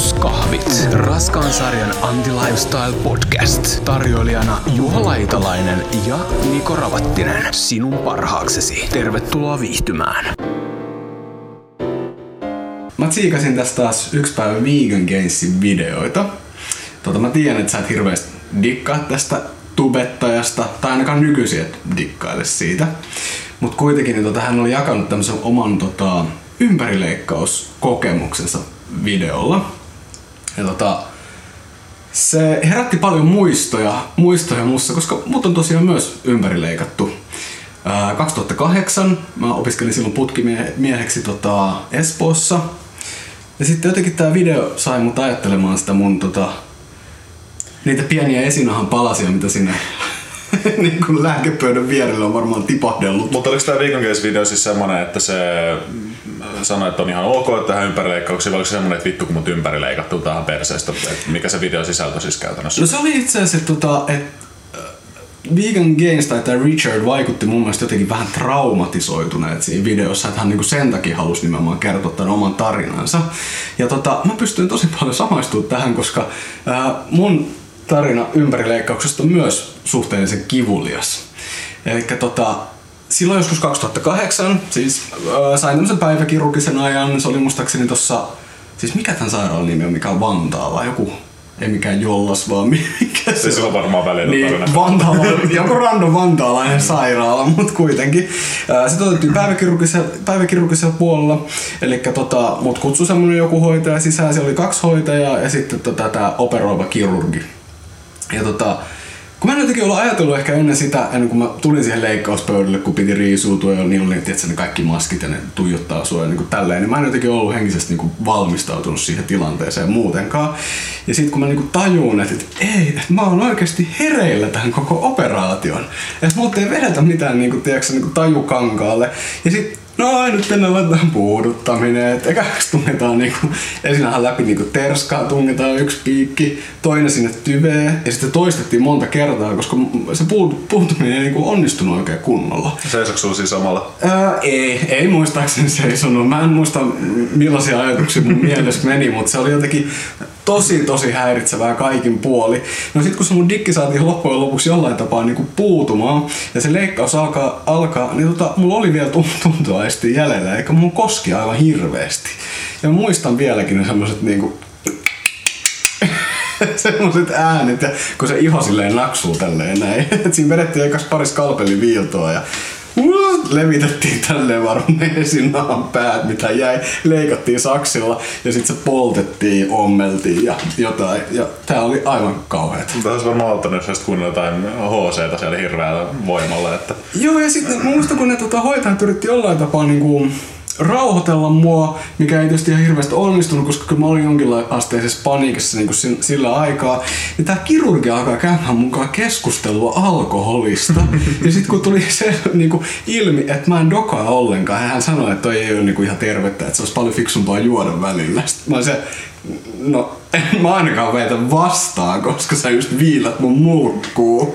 Kahvit. Raskaan sarjan Anti-Lifestyle Podcast. Tarjoilijana Juha Laitalainen ja Niko Ravattinen. Sinun parhaaksesi. Tervetuloa viihtymään. Mä tsiikasin tästä taas yksi päivä Vegan Gainsin videoita. Tota, mä tiedän, että sä et hirveästi dikkaa tästä tubettajasta, tai ainakaan nykyisin et dikkaile siitä. Mutta kuitenkin niin tota, hän oli jakanut tämmöisen oman tota, ympärileikkauskokemuksensa videolla. Ja tota, se herätti paljon muistoja, muistoja mussa, koska mut on tosiaan myös ympärileikattu. Ää, 2008 mä opiskelin silloin putkimieheksi tota Espoossa. Ja sitten jotenkin tää video sai mut ajattelemaan sitä mun tota, niitä pieniä esinahan palasia, mitä sinne niin kuin lääkepöydän vierellä on varmaan tipahdellut. Mutta oliko tämä Vegan video siis semmonen, että se sanoi, että on ihan ok tähän ympärileikkauksiin, vai oliko se semmonen, että vittu kun mut ympärileikattu tähän perseestä, että mikä se video sisältö siis käytännössä? No se oli itse asiassa, että tota, et, äh, Vegan Games tai tämä Richard vaikutti mun mielestä jotenkin vähän traumatisoituneet siinä videossa, että hän niinku sen takia halusi nimenomaan kertoa tämän oman tarinansa. Ja tota, mä pystyin tosi paljon samaistumaan tähän, koska ää, äh, mun tarina ympärileikkauksesta on myös suhteellisen kivulias. Eli tota, silloin joskus 2008, siis äh, sain tämmöisen päiväkirurgisen ajan, se oli muistaakseni tossa, siis mikä tämän sairaalan nimi on, mikä on Vantaalla, joku ei mikään Jollas, vaan mikä se, se on varmaan välillä niin, Vantaalla, joku random vantaalainen sairaala, mutta kuitenkin. Sitten otettiin päiväkirurgisella, päiväkirurgisella puolella, eli tota, mut kutsui semmonen joku hoitaja sisään, siellä oli kaksi hoitajaa ja sitten tota, tämä operoiva kirurgi. Ja tota, kun mä en jotenkin ollut ajatellut ehkä ennen sitä, ennen kuin mä tulin siihen leikkauspöydälle, kun piti riisuutua ja niillä oli tietysti, ne kaikki maskit ja ne tuijottaa sua ja niin kuin tälleen, niin mä en jotenkin ollut henkisesti niin kuin valmistautunut siihen tilanteeseen muutenkaan. Ja sitten kun mä niin kuin tajun, että, että ei, että mä oon oikeasti hereillä tähän koko operaation. Että multa ei vedetä mitään niin kuin, tiedätkö, niin kuin tajukankaalle. Ja sitten no nyt tänne laitetaan puuduttaminen, että ekaksi tunnetaan niinku, esinahan läpi niinku terskaa, tunnetaan yksi piikki, toinen sinne tyveen ja sitten toistettiin monta kertaa, koska se puutuminen ei niinku onnistunut oikein kunnolla. Seisokko sulla siis samalla? Ää, ei, ei muistaakseni seisonut. Mä en muista millaisia ajatuksia mun mielessä meni, mutta se oli jotenkin tosi tosi häiritsevää kaikin puoli. No sit kun se mun dikki saatiin loppujen lopuksi jollain tapaa niinku puutumaan ja se leikkaus alkaa, alkaa niin tota, mulla oli vielä tuntoaisti jäljellä, eikä mun koski aivan hirveästi. Ja muistan vieläkin ne semmoset niinku semmoset äänet, ja kun se iho silleen naksuu tälleen näin. Et siinä vedettiin eikä pari skalpeliviiltoa ja levitettiin tälleen varmaan esinaan päät, mitä jäi, leikattiin saksilla ja sitten se poltettiin, ommeltiin ja jotain. Ja tää oli aivan kauheat. Tämä olisi varmaan auttanut, jos kuunnella jotain HC siellä hirveällä voimalla. Että... Joo, ja sitten muistan, kun ne tota, hoitajat yritti jollain tapaa niin kuin, rauhoitella mua, mikä ei tietysti ihan hirveästi onnistunut, koska mä olin jonkinlaisteisessa paniikissa niin kuin sillä aikaa. Ja tää kirurgi alkaa käymään mukaan keskustelua alkoholista. ja sitten kun tuli se niin kuin ilmi, että mä en dokaa ollenkaan, hän sanoi, että toi ei ole niin kuin ihan tervettä, että se olisi paljon fiksumpaa juoda välillä. Sitten mä se, no en mä ainakaan veitä vastaan, koska sä just viilat mun murkkuun.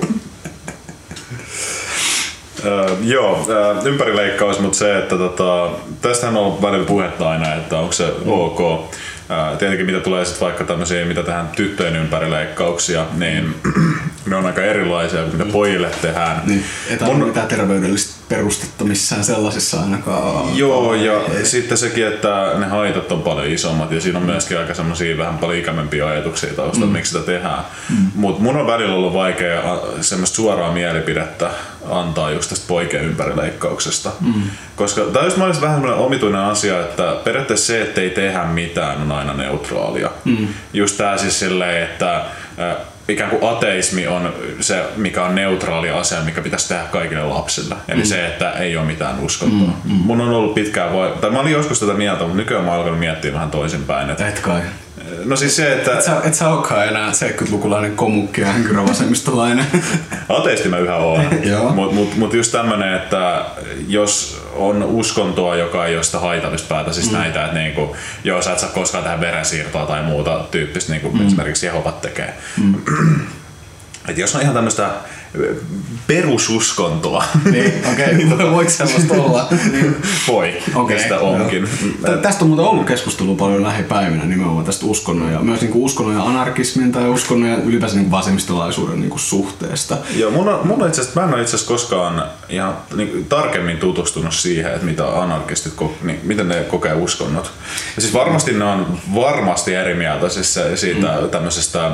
Uh, joo, uh, ympärileikkaus, mutta se, että tota, tästähän on välillä puhetta aina, että onko se mm. ok. Uh, tietenkin mitä tulee sitten vaikka tämmöisiä, mitä tähän tyttöjen ympärileikkauksia, niin ne on aika erilaisia kuin mitä mm. pojille tehdään. Niin, ei Mun... mitään terveydellistä perustetta missään sellaisissa ainakaan. Joo, ja ei. sitten sekin, että ne haitat on paljon isommat ja siinä on myöskin aika semmoisia vähän paljon ikävämpiä ajatuksia taustalla, mm. miksi sitä tehdään. Mm. Mutta mun on välillä ollut vaikea semmoista suoraa mielipidettä antaa just tästä poikien ympärileikkauksesta. Mm. Koska tämä olisi vähän semmoinen omituinen asia, että periaatteessa se, että ei tehdä mitään, on aina neutraalia. Mm. Just tää siis silleen, että ikään kuin ateismi on se, mikä on neutraali asia, mikä pitäisi tehdä kaikille lapsille. Eli mm. se, että ei ole mitään uskontoa. Mm, mm. Mun on ollut pitkään voi... Tai mä olin joskus tätä mieltä, mutta nykyään mä oon alkanut miettiä vähän toisinpäin. Että... Et kai. No siis se, että... Et sä, et sä olekaan enää 70-lukulainen komukki ja vasemmistolainen. Ateisti mä yhä oon. Mutta mut, mut just tämmönen, että jos on uskontoa, joka ei ole sitä haitallista päätä, siis mm. näitä, että niinku, joo, sä et saa koskaan tehdä verensiirtoa tai muuta tyyppistä, niin kuin mm. esimerkiksi Jehovat tekee. Mm. Et jos on ihan tämmöistä perususkontoa. Niin, okei. Okay. Voiko sellaista olla? Niin. Voi, ja sitä joo. onkin. Tä- Tästä on muuten ollut keskustelua paljon lähipäivinä nimenomaan tästä uskonnon ja myös niinku uskonnon ja anarkismin tai uskonnon ja ylipäänsä niinku vasemmistolaisuuden niinku suhteesta. Joo, mun on, mun itse mä en ole itse asiassa koskaan ihan niin, tarkemmin tutustunut siihen, että mitä anarkistit, niin, miten ne kokee uskonnot. Ja siis varmasti ne on varmasti eri mieltä siis siitä mm. tämmöisestä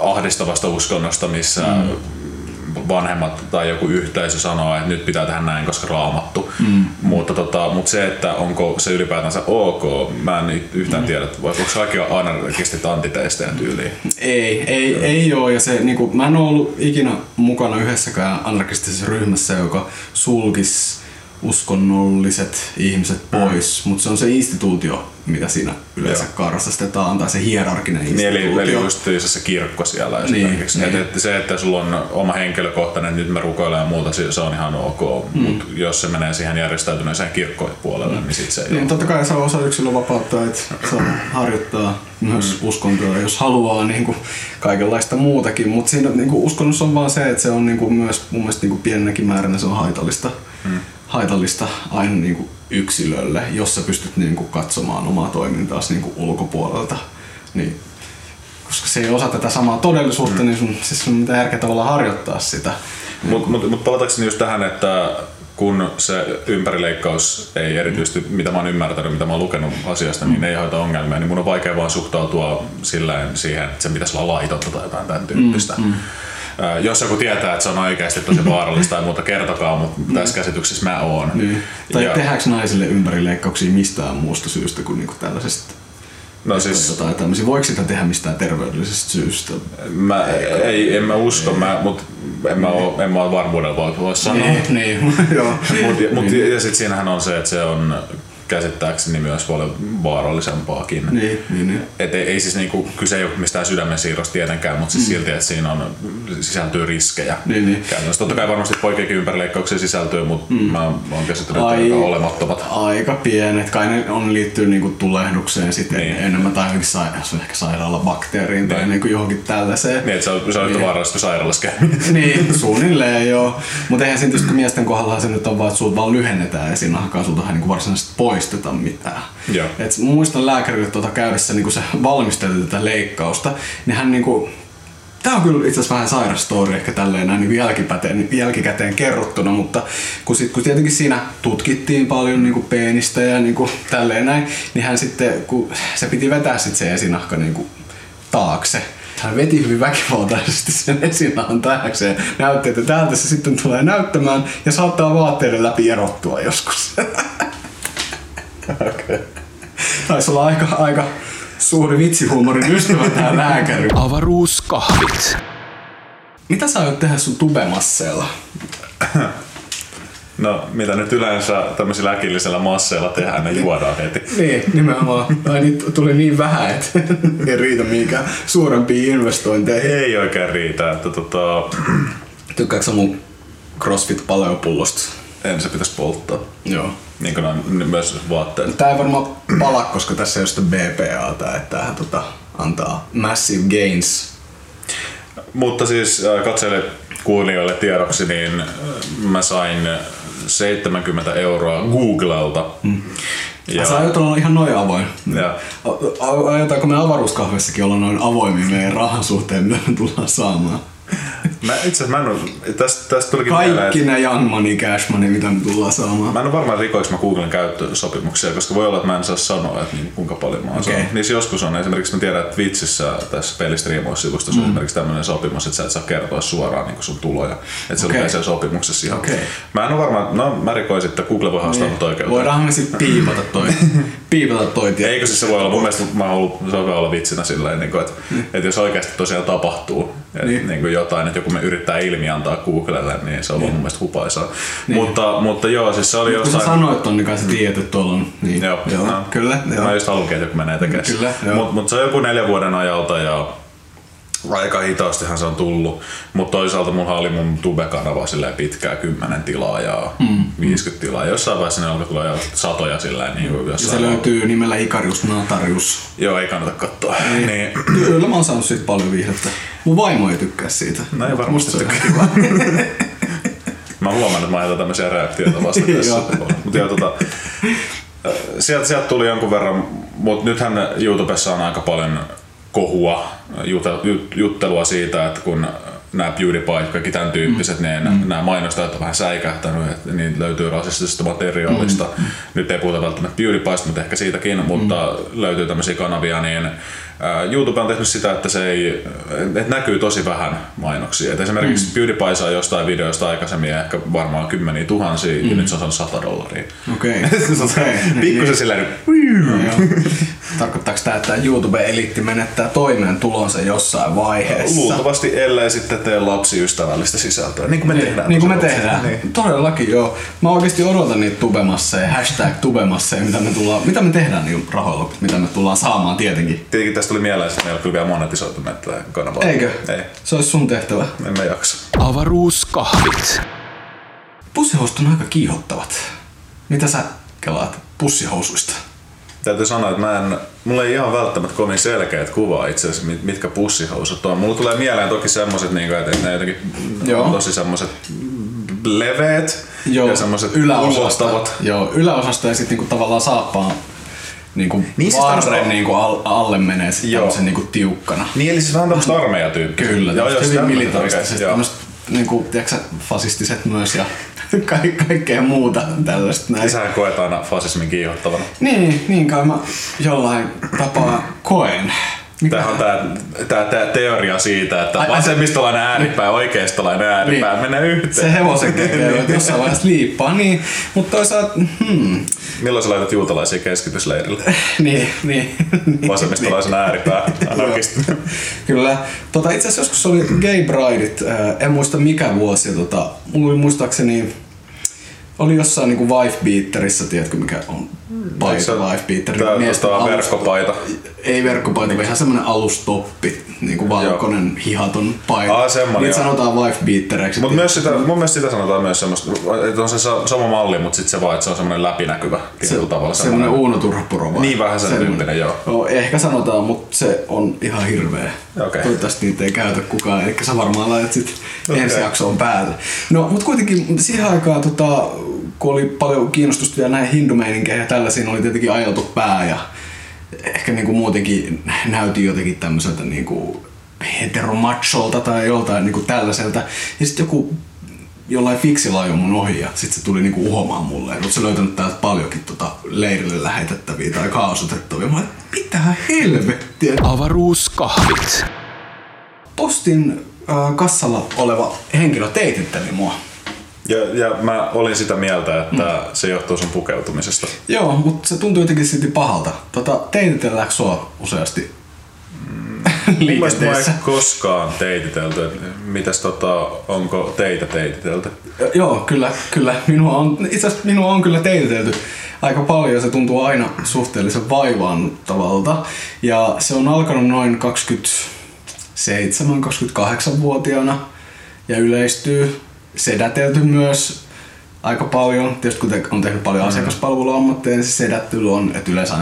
ahdistavasta uskonnosta, missä mm. Vanhemmat tai joku yhteisö sanoo, että nyt pitää tehdä näin, koska raamattu. Mm. Mutta, tota, mutta se, että onko se ylipäätänsä ok, mä en yhtään tiedä, että onko kaikki anarkistit antiteistejä tyyliin. Ei, ei, ei ole. Ja se, niinku, mä en ole ollut ikinä mukana yhdessäkään anarkistisessa ryhmässä, joka sulkis uskonnolliset ihmiset pois, mutta se on se instituutio, mitä siinä yleensä Mm. Joo. karsastetaan, tai se hierarkinen Niin, eli, instituutio. eli just se kirkko siellä esimerkiksi. Niin, Niin, niin. että se, että sulla on oma henkilökohtainen, nyt mä rukoilen ja muuta, se se on ihan ok. Mm. Mutta jos se menee siihen järjestäytyneeseen kirkkopuolelle, mm. niin sit se ei Niin, ole. totta kai saa osa yksilön vapauttaa, että saa harjoittaa myös mm. uskontoa, jos haluaa niin kuin kaikenlaista muutakin, mutta siinä niin kuin uskonnossa on vaan se, että se on niin kuin myös mun mielestä niin kuin pienenäkin määränä se on haitallista, mm. Haitallista aina niin kuin yksilölle, jos sä pystyt niin kuin katsomaan omaa toimintaasi niin kuin ulkopuolelta. Niin, koska se ei osa tätä samaa todellisuutta, mm. niin sun, siis sun pitää järkeä tavallaan harjoittaa sitä. Mutta mut, mut palatakseni just tähän, että kun se ympärileikkaus ei erityisesti, mitä mä oon ymmärtänyt, mitä mä oon lukenut asiasta, niin ei aiheuta ongelmia, niin mun on vaikea vaan suhtautua silleen siihen, että se pitäisi olla laitonta tai jotain tämän tyyppistä. Mm, mm. Jos joku tietää, että se on oikeasti tosi vaarallista tai muuta, kertokaa, mutta tässä käsityksessä mä oon. Niin. Tai Ja- tehdäänkö naisille ympärileikkauksia mistään muusta syystä kuin niinku tällaisesta No siis, tai tämmöisiä. Voiko sitä tehdä mistään terveydellisestä syystä? mä, ei, en mä usko, mä, mut en mä oo, en mä oo varmuudella voi, voi sanoa. Niin, niin. Joo. Mut, mut, ja sitten siinähän on se, että se on käsittääkseni myös paljon vaarallisempaakin. Niin, niin, niin. Et ei, ei siis niinku, kyse ei ole mistään sydämen siirrosta tietenkään, mutta siis silti, että siinä on, sisältyy riskejä. Niin, niin. Käytännössä totta kai varmasti poikiakin ympärileikkauksia sisältyy, mutta mm. mä oon käsittänyt, aika olemattomat. Aika pienet. Kai ne on liittyy niinku tulehdukseen sitten Niin. enemmän tai johonkin sa- se on ehkä sairaalabakteeriin tai Niin. niinku johonkin tällaiseen. Niin, että se on, se on yhtä Niin. vaarallista sairaalassa niin, suunnilleen joo. Mutta eihän siinä tietysti miesten kohdalla se nyt on vaan, että sulta vaan lyhennetään ja siinä alkaa sulta niinku varsinaisesti poisteta mitään. Joo. Et muistan lääkärille tuota käydessä niinku se valmisteli tätä leikkausta, niin hän niinku Tämä on kyllä itse asiassa vähän sairas story ehkä tälleen näin niin jälkikäteen, jälkikäteen kerrottuna, mutta kun, sit, kun tietenkin siinä tutkittiin paljon niin kuin peenistä ja niin kuin tälleen näin, niin hän sitten, kun se piti vetää sit se esinahka niin kuin taakse, hän veti hyvin väkivaltaisesti sen esinahan taakse ja näytti, että täältä se sitten tulee näyttämään ja saattaa vaatteiden läpi erottua joskus. Okay. Taisi olla aika, aika suuri vitsihuumorin ystävä tää lääkäri. Avaruuskahvit. Mitä sä aiot tehdä sun tubemasseella? No, mitä nyt yleensä tämmöisillä äkillisellä masseilla tehdään, ne juodaan heti. Niin, nimenomaan. Ai niitä tuli niin vähän, että ei riitä mihinkään suurempiin investointeihin. Ei oikein riitä, että tota, Tykkääksä sä mun CrossFit paleopullosta? en se pitäisi polttaa. Joo. Niin kuin on myös vaatteet. Tää ei varmaan pala, koska tässä ei ole sitä BPAta, että tämähän tota, antaa massive gains. Mutta siis äh, katsojille kuulijoille tiedoksi, niin äh, mä sain 70 euroa Googlelta. Mm. Ja. Sä aiot olla ihan noin avoin. Ja, Aiotaanko me avaruuskahvessakin olla noin avoimia meidän rahan suhteen, mitä me tullaan saamaan? Mä itse asiassa mä en ole, tästä, tästä tulikin mieleen, Kaikki että ne young money, cash money, mitä me tullaan saamaan. Mä en ole varmaan rikoiksi mä Googlen käyttösopimuksia, koska voi olla, että mä en saa sanoa, että niin, kuinka paljon mä oon Okei. saanut. Niissä joskus on, esimerkiksi mä tiedän, että Twitchissä tässä pelistriimaussivustossa mm. on esimerkiksi tämmöinen sopimus, että sä et saa kertoa suoraan niin sun tuloja. Että se Okei. lukee siellä sopimuksessa ihan. Okei. Mä en ole varmaan, no mä rikoisin, että Google voi haastaa mut oikeuteen. Voidaan me sitten piipata toi, piipata toi tie. Eikö siis se voi olla, mun mielestä mä oon ollut, se voi olla vitsinä silleen, niin kuin, että, että jos oikeasti tosiaan tapahtuu Niin. niin. kuin jotain, että joku me yrittää ilmi antaa Googlelle, niin se on niin. mun mielestä hupaisaa. Mutta, mutta joo, siis se oli Kun sä jossain... sanoit ton, niin kai sä tiedät, että tuolla on. Niin. Joo, joo. no. Kyllä, joo. Mä just haluankin, että joku menee tekemään. Kyllä. Mutta mut se on joku neljän vuoden ajalta ja aika hitaastihan se on tullut, mutta toisaalta mulla oli mun tube-kanava silleen pitkää 10 tilaa ja mm. 50 tilaa. Jossain vaiheessa ne alkoi tulla jo satoja silleen niin kuin Ja jossain. se löytyy nimellä Ikarius Natarius. Joo, ei kannata katsoa. Niin. Niin. Kyllä mä oon saanut siitä paljon viihdettä. Mun vaimo ei tykkää siitä. No ei varmasti kiva. Mä huomaan, että mä aiheutan tämmöisiä reaktioita vasta tässä. Mutta joo, tota, sieltä, sieltä tuli jonkun verran, mutta nythän YouTubessa on aika paljon kohua, juttelua siitä, että kun nämä PewDiePie, kaikki tämän tyyppiset, niin mm. nämä mainostajat on vähän säikähtänyt, että niin löytyy rasistisesta materiaalista. Mm. Nyt ei puhuta välttämättä PewDiePieista, mutta ehkä siitäkin, mutta löytyy tämmöisiä kanavia, niin YouTube on tehnyt sitä, että se ei, että näkyy tosi vähän mainoksia. Et esimerkiksi mm. PewDiePie saa jostain videosta aikaisemmin ehkä varmaan kymmeniä tuhansia, mm. ja nyt se on saanut 100 dollaria. Okei. Okay. Pikkusen silleen, Joo. Tarkoittaako tämä, että YouTube-eliitti menettää toimeentulonsa jossain vaiheessa? luultavasti ellei sitten tee lapsiystävällistä sisältöä, niin kuin me Niin, tehdään. niin kuin me tehdään. Niin. Todellakin joo. Mä oikeasti odotan niitä tubemasseja, hashtag tubemasseja, mitä me, tullaan, mitä me tehdään niin rahoilla, mitä me tullaan saamaan tietenkin. Tietenkin tästä tuli mieleen, että meillä on kyllä vielä monetisoitu näitä kanavaa. Eikö? Ei, Se olisi sun tehtävä. emme jaksa. Avaruuskahvit. Pussihousut on aika kiihottavat. Mitä sä kelaat pussihousuista? Täytyy sanoa, että mä en, mulla ei ihan välttämättä kovin selkeät kuvaa itse asiassa, mit- mitkä pussihousut on. Mulla tulee mieleen toki semmoset, niin kuin, että ne jotenkin Joo. on tosi semmoset leveät ja semmoset yläosasta, ulottavat. joo, yläosasta ja sitten niinku tavallaan saappaan niinku Niin siis varren tämmöstä- niinku al, alle menee sit Joo. tämmösen niinku tiukkana. Niin eli siis vähän tämmöstä armeijatyyppiä. Kyllä, joo, joo, hyvin tämmönen, militaristiset, okei, joo. tämmöset niinku, tiedätkö fasistiset myös ja ka- kaikkea muuta tällaista näin. Sehän koetaan aina fasismin kiihottavana. Niin, niin kai mä jollain tapaa koen. Tämä on tää, tää, tää teoria siitä, että Ai- ai- vasemmistolainen ääripää ja oikeistolainen ääripää Niin. menee yhteen. Se hevosen kekee, että jossain vaiheessa liippaa, niin, mutta toisaalta, hmm, Milloin sä laitat juutalaisia keskitysleirille? niin, niin. niin. Vasemmistolaisen ääripää, anarkisti. Kyllä. Tota, itse asiassa joskus oli Gay Brideit, ää, en muista mikä vuosi, tota, mulla oli muistaakseni, oli jossain niinku Wife Beaterissä, tiedätkö mikä on paita Wife Beater? Tää tota, alus- verkkopaita. Ei verkkopaita, vaan ihan semmonen alustoppi, niinku valkoinen hihaton paita. Aa, semmonen, Niitä sanotaan Wife Beatereiksi. Mutta myös sitä, mun mielestä sitä sanotaan myös semmoista, että on se sa- sama malli, mutta sitten se vaan, että se on semmoinen läpinäkyvä tietyllä tavalla. Semmoinen Uuno Turhapuro vai? Niin vähän sen Semmonen. tyyppinen, joo. No, ehkä sanotaan, mutta se on ihan hirveä. Okei. Toivottavasti niitä ei käytä kukaan, eli sä varmaan laitat sit Okei. ensi jaksoon päälle. No, mutta kuitenkin siihen aikaan, tota, kun oli paljon kiinnostusta vielä näihin hindumeininkeihin ja tällaisiin, oli tietenkin ajeltu pää ja ehkä niinku muutenkin näytin jotenkin tämmöiseltä niinku heteromacholta tai joltain niinku tällaiselta. Ja sitten joku jollain fiksillä ajoi mun ohi ja sit se tuli niinku uhomaan mulle. Oletko sä löytänyt täältä paljonkin tota leirille lähetettäviä tai kaasutettavia? Mä olin, mitä helvettiä. Avaruuskahvit. Postin äh, kassalla oleva henkilö teititteli mua. Ja, ja mä olin sitä mieltä, että mm. se johtuu sun pukeutumisesta. Joo, mutta se tuntui jotenkin silti pahalta. Tota, teititelläänkö sua useasti mä liikenteessä? en koskaan teititelty. Mitäs tota, onko teitä teititelty? Ö, Joo, kyllä, kyllä. Minua on, itse asiassa minua on kyllä teititelty aika paljon. Se tuntuu aina suhteellisen vaivaannuttavalta. Ja se on alkanut noin 27-28-vuotiaana ja yleistyy. Sedätelty myös aika paljon. Tietysti kun te, on tehnyt paljon Mm. asiakaspalveluammatteja, niin se sedättely on, että yleensä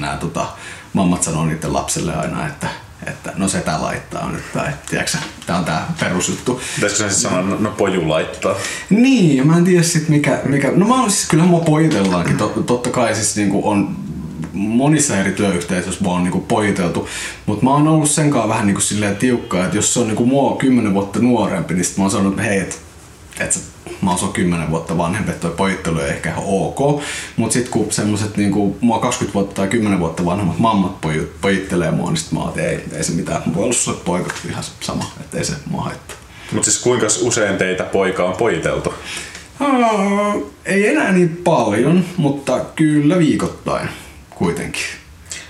nämä tota, mammat sanoo niiden lapselle aina, että että no setä laittaa nyt, tai tiedätkö, tää on tää perusjuttu. Pitäisikö sen sitten sanoa, no, no poju laittaa? Niin, mä en tiedä sit mikä, mikä no mä oon siis, kyllä mua pojitellaankin, tot, totta kai siis niinku on monissa eri työyhteisöissä vaan niinku pojiteltu, mutta mä oon ollut sen kanssa vähän niinku silleen tiukka, että jos se on niinku mua kymmenen vuotta nuorempi, niin sit mä oon sanonut, että hei, et, et sä, mä oon sua kymmenen vuotta vanhempi, että toi pojittelu ei ehkä ihan ok, mutta sit kun semmoset niinku mua 20 vuotta tai 10 vuotta vanhemmat mammat poj, pojittelee mua, niin sit mä oon, että ei, ei se mitään, mä voin olla sulle poika ihan sama, että ei se mua haittaa. Mutta siis kuinka usein teitä poika on pojiteltu? Aa, ei enää niin paljon, mutta kyllä viikoittain kuitenkin.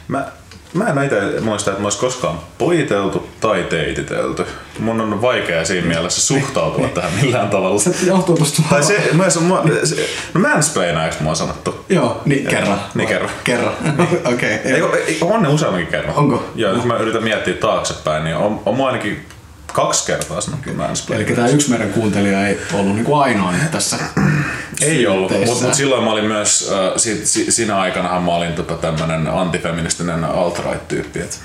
Mä, Mä en itse muista, että mä olisi koskaan poiteltu tai teititelty. Mun on vaikea siinä mielessä suhtautua tähän millään tavalla. Se johtuu tosta Tai se, myös, mua, se, no mansplainaiksi mua on sanottu. Joo, niin kerran. Niin kerran. Kerran. Okei. Okay, on ne useamminkin kerran. Onko? Ja jos mä yritän miettiä taaksepäin, niin on, on mua ainakin kaksi kertaa sanottu Eli mansplainaiksi. tämä yksi meidän kuuntelija ei ollut niinku ainoa nyt tässä. Ei ollut, mutta mut silloin mä olin myös, äh, si, si, siinä aikanahan mä olin tota tämmönen antifeministinen alt-right-tyyppi, et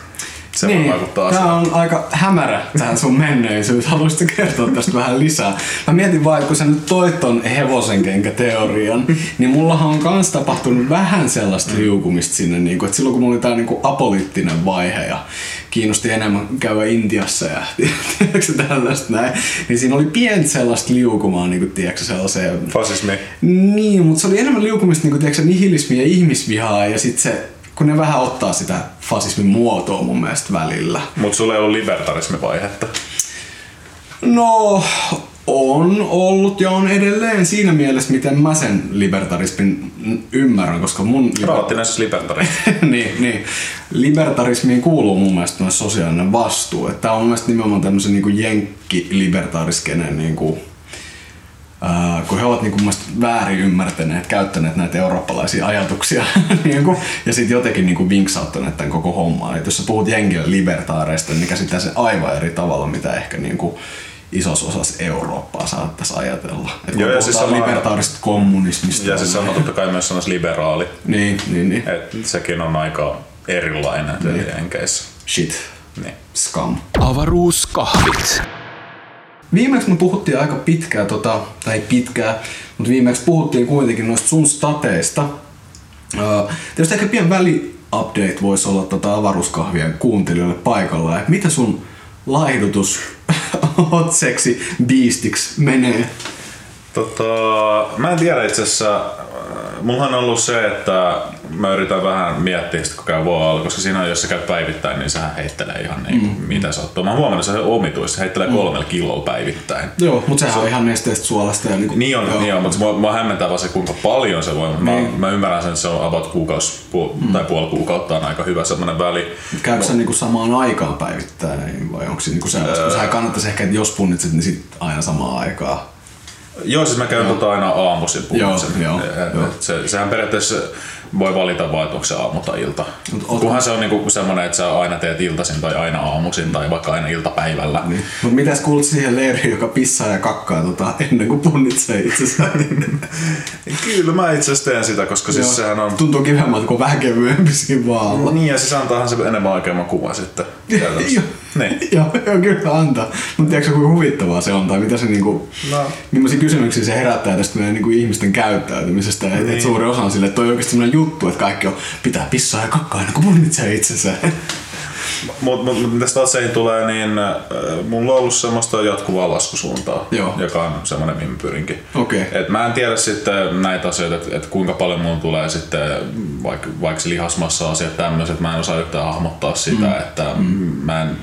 se Niin, vaikuttaa tämä asiaan. on aika hämärä tähän sun menneisyys. Haluaisitko kertoa tästä vähän lisää? Mä mietin vaan, kun sä nyt toit ton hevosenkenkäteorian, niin mullahan on kans tapahtunut vähän sellaista liukumista sinne, niin kuin, että silloin kun mulla oli tää niin apoliittinen vaihe ja kiinnosti enemmän käydä Intiassa ja tiedätkö tällaista näin, niin siinä oli pientä sellaista liukumaa, niin kuin, tiedätkö, sellaiseen Fasismi. niin, mutta se oli enemmän liukumista niin kuin, tiedätkö, nihilismiä ja ihmisvihaa ja sitten se, kun ne vähän ottaa sitä fasismin muotoa mun mielestä välillä. Mut sulla ei ollut libertarismivaihetta. No, on ollut ja on edelleen siinä mielessä, miten mä sen libertarismin ymmärrän, koska mun... Raattinen siis libertarismi. niin, niin. Libertarismiin kuuluu mun mielestä myös sosiaalinen vastuu. Että tää on mun mielestä nimenomaan tämmöisen niin jenkki-libertariskenen niin kuin, kun he ovat niin kuin, väärin ymmärtäneet, käyttäneet näitä eurooppalaisia ajatuksia niin kuin, ja sitten jotenkin niin kuin vinksauttaneet tämän koko homman. Et jos sä puhut jenkille libertaareista, niin käsittää se aivan eri tavalla, mitä ehkä niin kuin, isossa osassa Eurooppaa saattaisi ajatella. Et kun Joo, ja puhutaan siis sama- libertaarisesta kommunismista. ja siis on totta kai myös sanoisi liberaali. Niin, niin, niin. Et sekin on aika erilainen niin. Jenkeissä. Shit. Niin. Scum. Avaruuskahvit. Viimeksi me puhuttiin aika pitkää, tota, tai pitkää, mutta viimeksi puhuttiin kuitenkin noista sun stateista. Tietysti ehkä pieni väli-update voisi olla tota avaruuskahvien kuuntelijoille paikalla. Et mitä sun laihdutus hot sexy beastiksi menee? Tota, mä en tiedä itse asiassa, mullahan on ollut se, että mä yritän vähän miettiä sitä, käy VOAlla, koska siinä jos sä käyt päivittäin, niin sehän heittelee ihan niin mm. mitä sattuu. Mä huomannut, että se omituista, se heittelee kolmella kilolla päivittäin. Joo, mutta sehän on ihan nesteestä suolasta. Ja niinku, Niin on, joo. niin on mutta mua, mua hämmentää vaan se, kuinka paljon se voi. Mä, Niin. mä ymmärrän sen, että se on about kuukausi pu, tai puoli kuukautta on aika hyvä semmoinen väli. Käykö sä niinku samaan aikaan päivittäin vai onko se niinku sellaista? Öö. Sehän kannattaisi ehkä, että jos punnitset, niin sit aina samaan aikaan. Joo, siis mä käyn tota aina aamuisin puhumisen. Joo, joo, Et- joo. et Se, sehän periaatteessa voi valita vaan, että onko se aamu tai ilta. Mut Kunhan se on niinku semmoinen, että sä aina teet iltaisin tai aina aamuisin tai vaikka aina iltapäivällä. Niin. Mutta mitäs kuulut siihen leiriin, joka pissaa ja kakkaa tota, ennen kuin punnitsee itsensä? Kyllä mä itse asiassa teen sitä, koska siis Joo. sehän on... Tuntuu kivemmalta, kun on vähän kevyempi siinä vaalla. Niin ja siis antaahan se enemmän oikeamman kuvan sitten. Joo. Niin. Joo, joo, kyllä antaa. Mutta tiedätkö kuinka huvittavaa se on, tai mitä se niinku, No. millaisia kysymyksiä se herättää tästä meidän niinku ihmisten käyttäytymisestä. Niin. Et, et suuri osa on sille, että toi on oikeasti sellainen juttu, että kaikki on, pitää pissaa ja kakkaa ennen kuin punnitsee itsensä. Mutta mut, mut, mitä statseihin tulee, niin äh, mulla on ollut semmoista jatkuvaa laskusuuntaa, Joo. joka on semmoinen, mihin mä pyrinkin. Okei. Et mä en tiedä sitten näitä asioita, että et kuinka paljon mulla tulee sitten vaikka, vaikka lihasmassa asiat tämmöiset, mä en osaa yhtään hahmottaa sitä, mm. että mm. mä en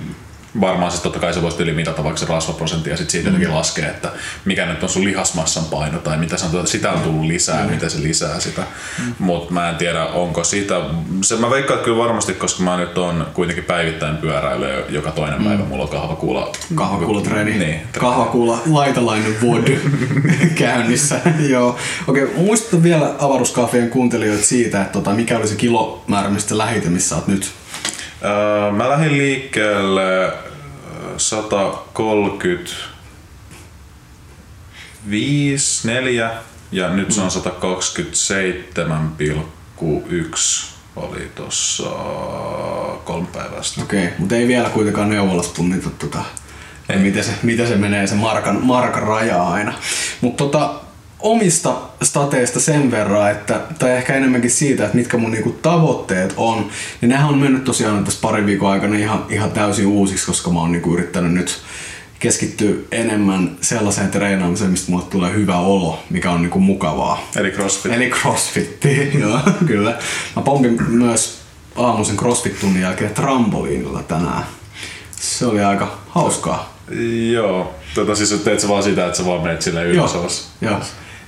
varmaan siis totta kai se voisi ylimitata vaikka se rasvaprosentti ja sitten siitä jotenkin laskee, että mikä nyt on sun lihasmassan paino tai mitä se on, sitä on tullut lisää, mm. miten se lisää sitä. Mm. Mutta mä en tiedä, onko sitä, se, mä veikkaan että kyllä varmasti, koska mä nyt on kuitenkin päivittäin pyöräily joka toinen päivä mulla on kahvakuula. Kahvakuulatreeni. Niin, Kahvakuula, laitalainen vod käynnissä. Joo. Okei, okay, muistutan vielä avaruuskahvien kuuntelijoita siitä, että tota, mikä oli se kilomäärä, mistä lähit missä oot nyt. Öö, mä lähdin liikkeelle öö, 135, 4 ja nyt se on 127,1 oli tossa kolme päivää sitten. Okei, okay, mutta ei vielä kuitenkaan neuvolassa punnita tota, miten se, miten se menee se markan, markan raja aina. Mutta tota, omista stateista sen verran, että, tai ehkä enemmänkin siitä, että mitkä mun niinku tavoitteet on, niin nehän on mennyt tosiaan tässä parin viikon aikana ihan, ihan täysin uusiksi, koska mä oon niinku yrittänyt nyt keskittyä enemmän sellaiseen treenaamiseen, mistä mulle tulee hyvä olo, mikä on niinku mukavaa. Eli CrossFit. Eli crossfitti, joo, kyllä. Mä pompin myös aamuisen crossfit-tunnin jälkeen trampoliinilla tänään. Se oli aika hauskaa. Joo. Tota siis teet sä vaan sitä, että sä vaan menet sille ylös alas. Joo.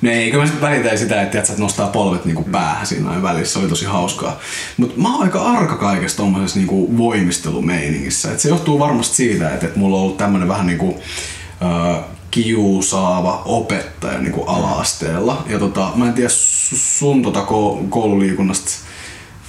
No ei, kyllä mä sit välitän sitä, että, että nostaa polvet niinku päähän siinä aina välissä. Se oli tosi hauskaa. Mutta mä oon aika arka kaikessa tommosessa niinku voimistelumeiningissä. Et se johtuu varmasti siitä, että, että mulla on ollut tämmönen vähän niinku, äh, kiusaava opettaja niinku ala-asteella. Ja tota, mä en tiedä sun tota koululiikunnasta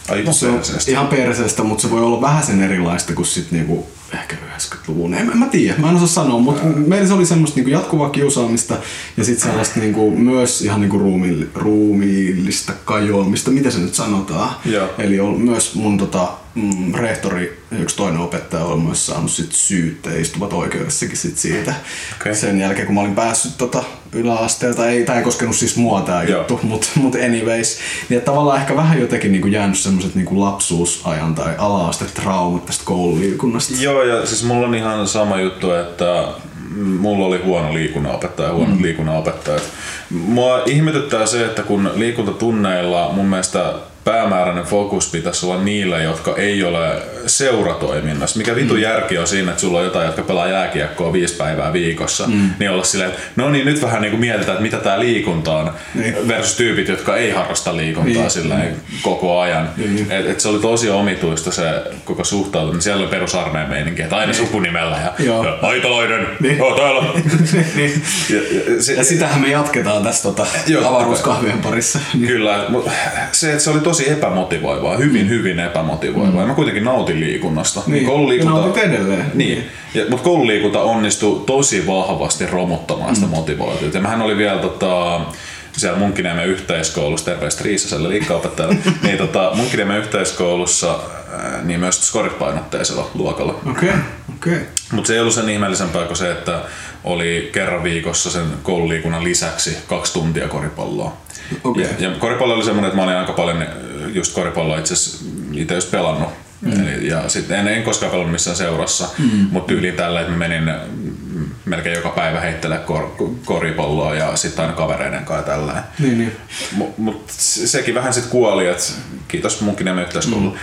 Ai se on ihan perseestä, mutta se voi olla vähän sen erilaista kuin sit niinku ehkä 90-luvun. En, en mä tiedä, mä en osaa sanoa, mutta meillä se oli semmoista niinku jatkuvaa kiusaamista ja sitten sellaista niinku, myös ihan niinku ruumiil, ruumiillista kajoamista, mitä se nyt sanotaan. Joo. Eli on myös mun tota, mm, rehtori ja yksi toinen opettaja on myös saanut sit syyttä ja istuvat oikeudessakin sit siitä. Okei. Sen jälkeen kun mä olin päässyt tota yläasteelta, ei, tämä ei koskenut siis mua Joo. juttu, mutta mut anyways. Niin tavallaan ehkä vähän jotenkin niinku jäänyt semmoset niinku lapsuusajan tai ala-astetraumat tästä koululiikunnasta. Joo, ja siis mulla on ihan sama juttu, että mulla oli huono liikunnanopettaja, huono mm. liikunnanopettajat. Mua ihmetyttää se, että kun liikuntatunneilla mun mielestä päämääräinen fokus pitäisi olla niillä, jotka ei ole seuratoiminnassa. Mikä vitu mm. järki on siinä, että sulla on jotain, jotka pelaa jääkiekkoa viisi päivää viikossa, mm. niin olla silleen, että no niin, nyt vähän niin kuin mietitään, että mitä tämä liikunta on, Niin. versus tyypit, jotka ei harrasta liikuntaa Niin. silleen koko ajan. Niin. Et, et se oli tosi omituista se koko suhtautuminen. Siellä oli perusarmeen meininki, että aina sukunimellä ja, Joo. ja Aitalainen, Niin. joo täällä. niin. Ja, ja, se, Ja sitähän me jatketaan tässä tota, avaruuskahvien parissa. Niin. Kyllä, mutta se, että se oli tosi epämotivoivaa, hyvin hyvin epämotivoivaa. Ja mä kuitenkin nautin liikunnasta. Niin, Koululiikunta, edelleen. Niin, ja, mutta koululiikunta onnistui tosi vahvasti romuttamaan sitä motivaatiota. Ja mähän oli vielä tota, siellä Munkiniemen yhteiskoulussa, terveistä Riisaselle liikkaopettajalle, niin tota, Munkiniemen yhteiskoulussa ää, niin myös skoritpainotteisella luokalla. Okei, okei. Mutta se ei ollut sen ihmeellisempää kuin se, että oli kerran viikossa sen koululiikunnan lisäksi kaksi tuntia koripalloa. Okei. Ja, ja koripallo oli semmoinen, että mä olin aika paljon just koripalloa itse asiassa itse just pelannut. Mm. Eli, ja sit en, en koskaan pelannut missään seurassa, mm. mutta tyyliin tällä, että menin melkein joka päivä heittelemään kor, koripalloa ja sitten aina kavereiden kanssa tällä. Niin, niin. Mutta mut se- sekin vähän sitten kuoli, että kiitos munkin nimen yhteiskoulu.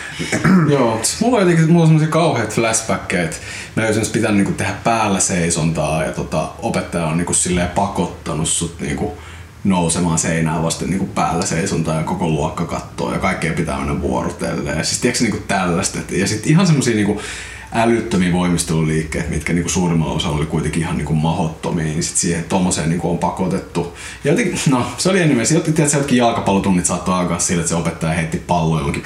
Mm. Joo, mulla on jotenkin mulla on semmosia kauheat flashbackkejä, että mä olisin esimerkiksi pitänyt niinku tehdä päällä seisontaa ja tota, opettaja on niinku silleen pakottanut sut niinku nousemaan seinään vasten niinku päällä seisontaa ja koko luokka kattoo ja kaikkea pitää mennä vuorotellen. Ja siis tiedätkö niinku tällaista. Et- Ja sitten ihan semmosia niinku älyttömiä voimisteluliikkeitä, mitkä niinku suurimmalla osalla oli kuitenkin ihan niinku mahottomia, niin sit siihen tommoseen niinku on pakotettu. Ja jotenkin, no se oli enemmän, jotkin jalkapallotunnit saattoi alkaa sillä, että se opettaja heitti pallo johonkin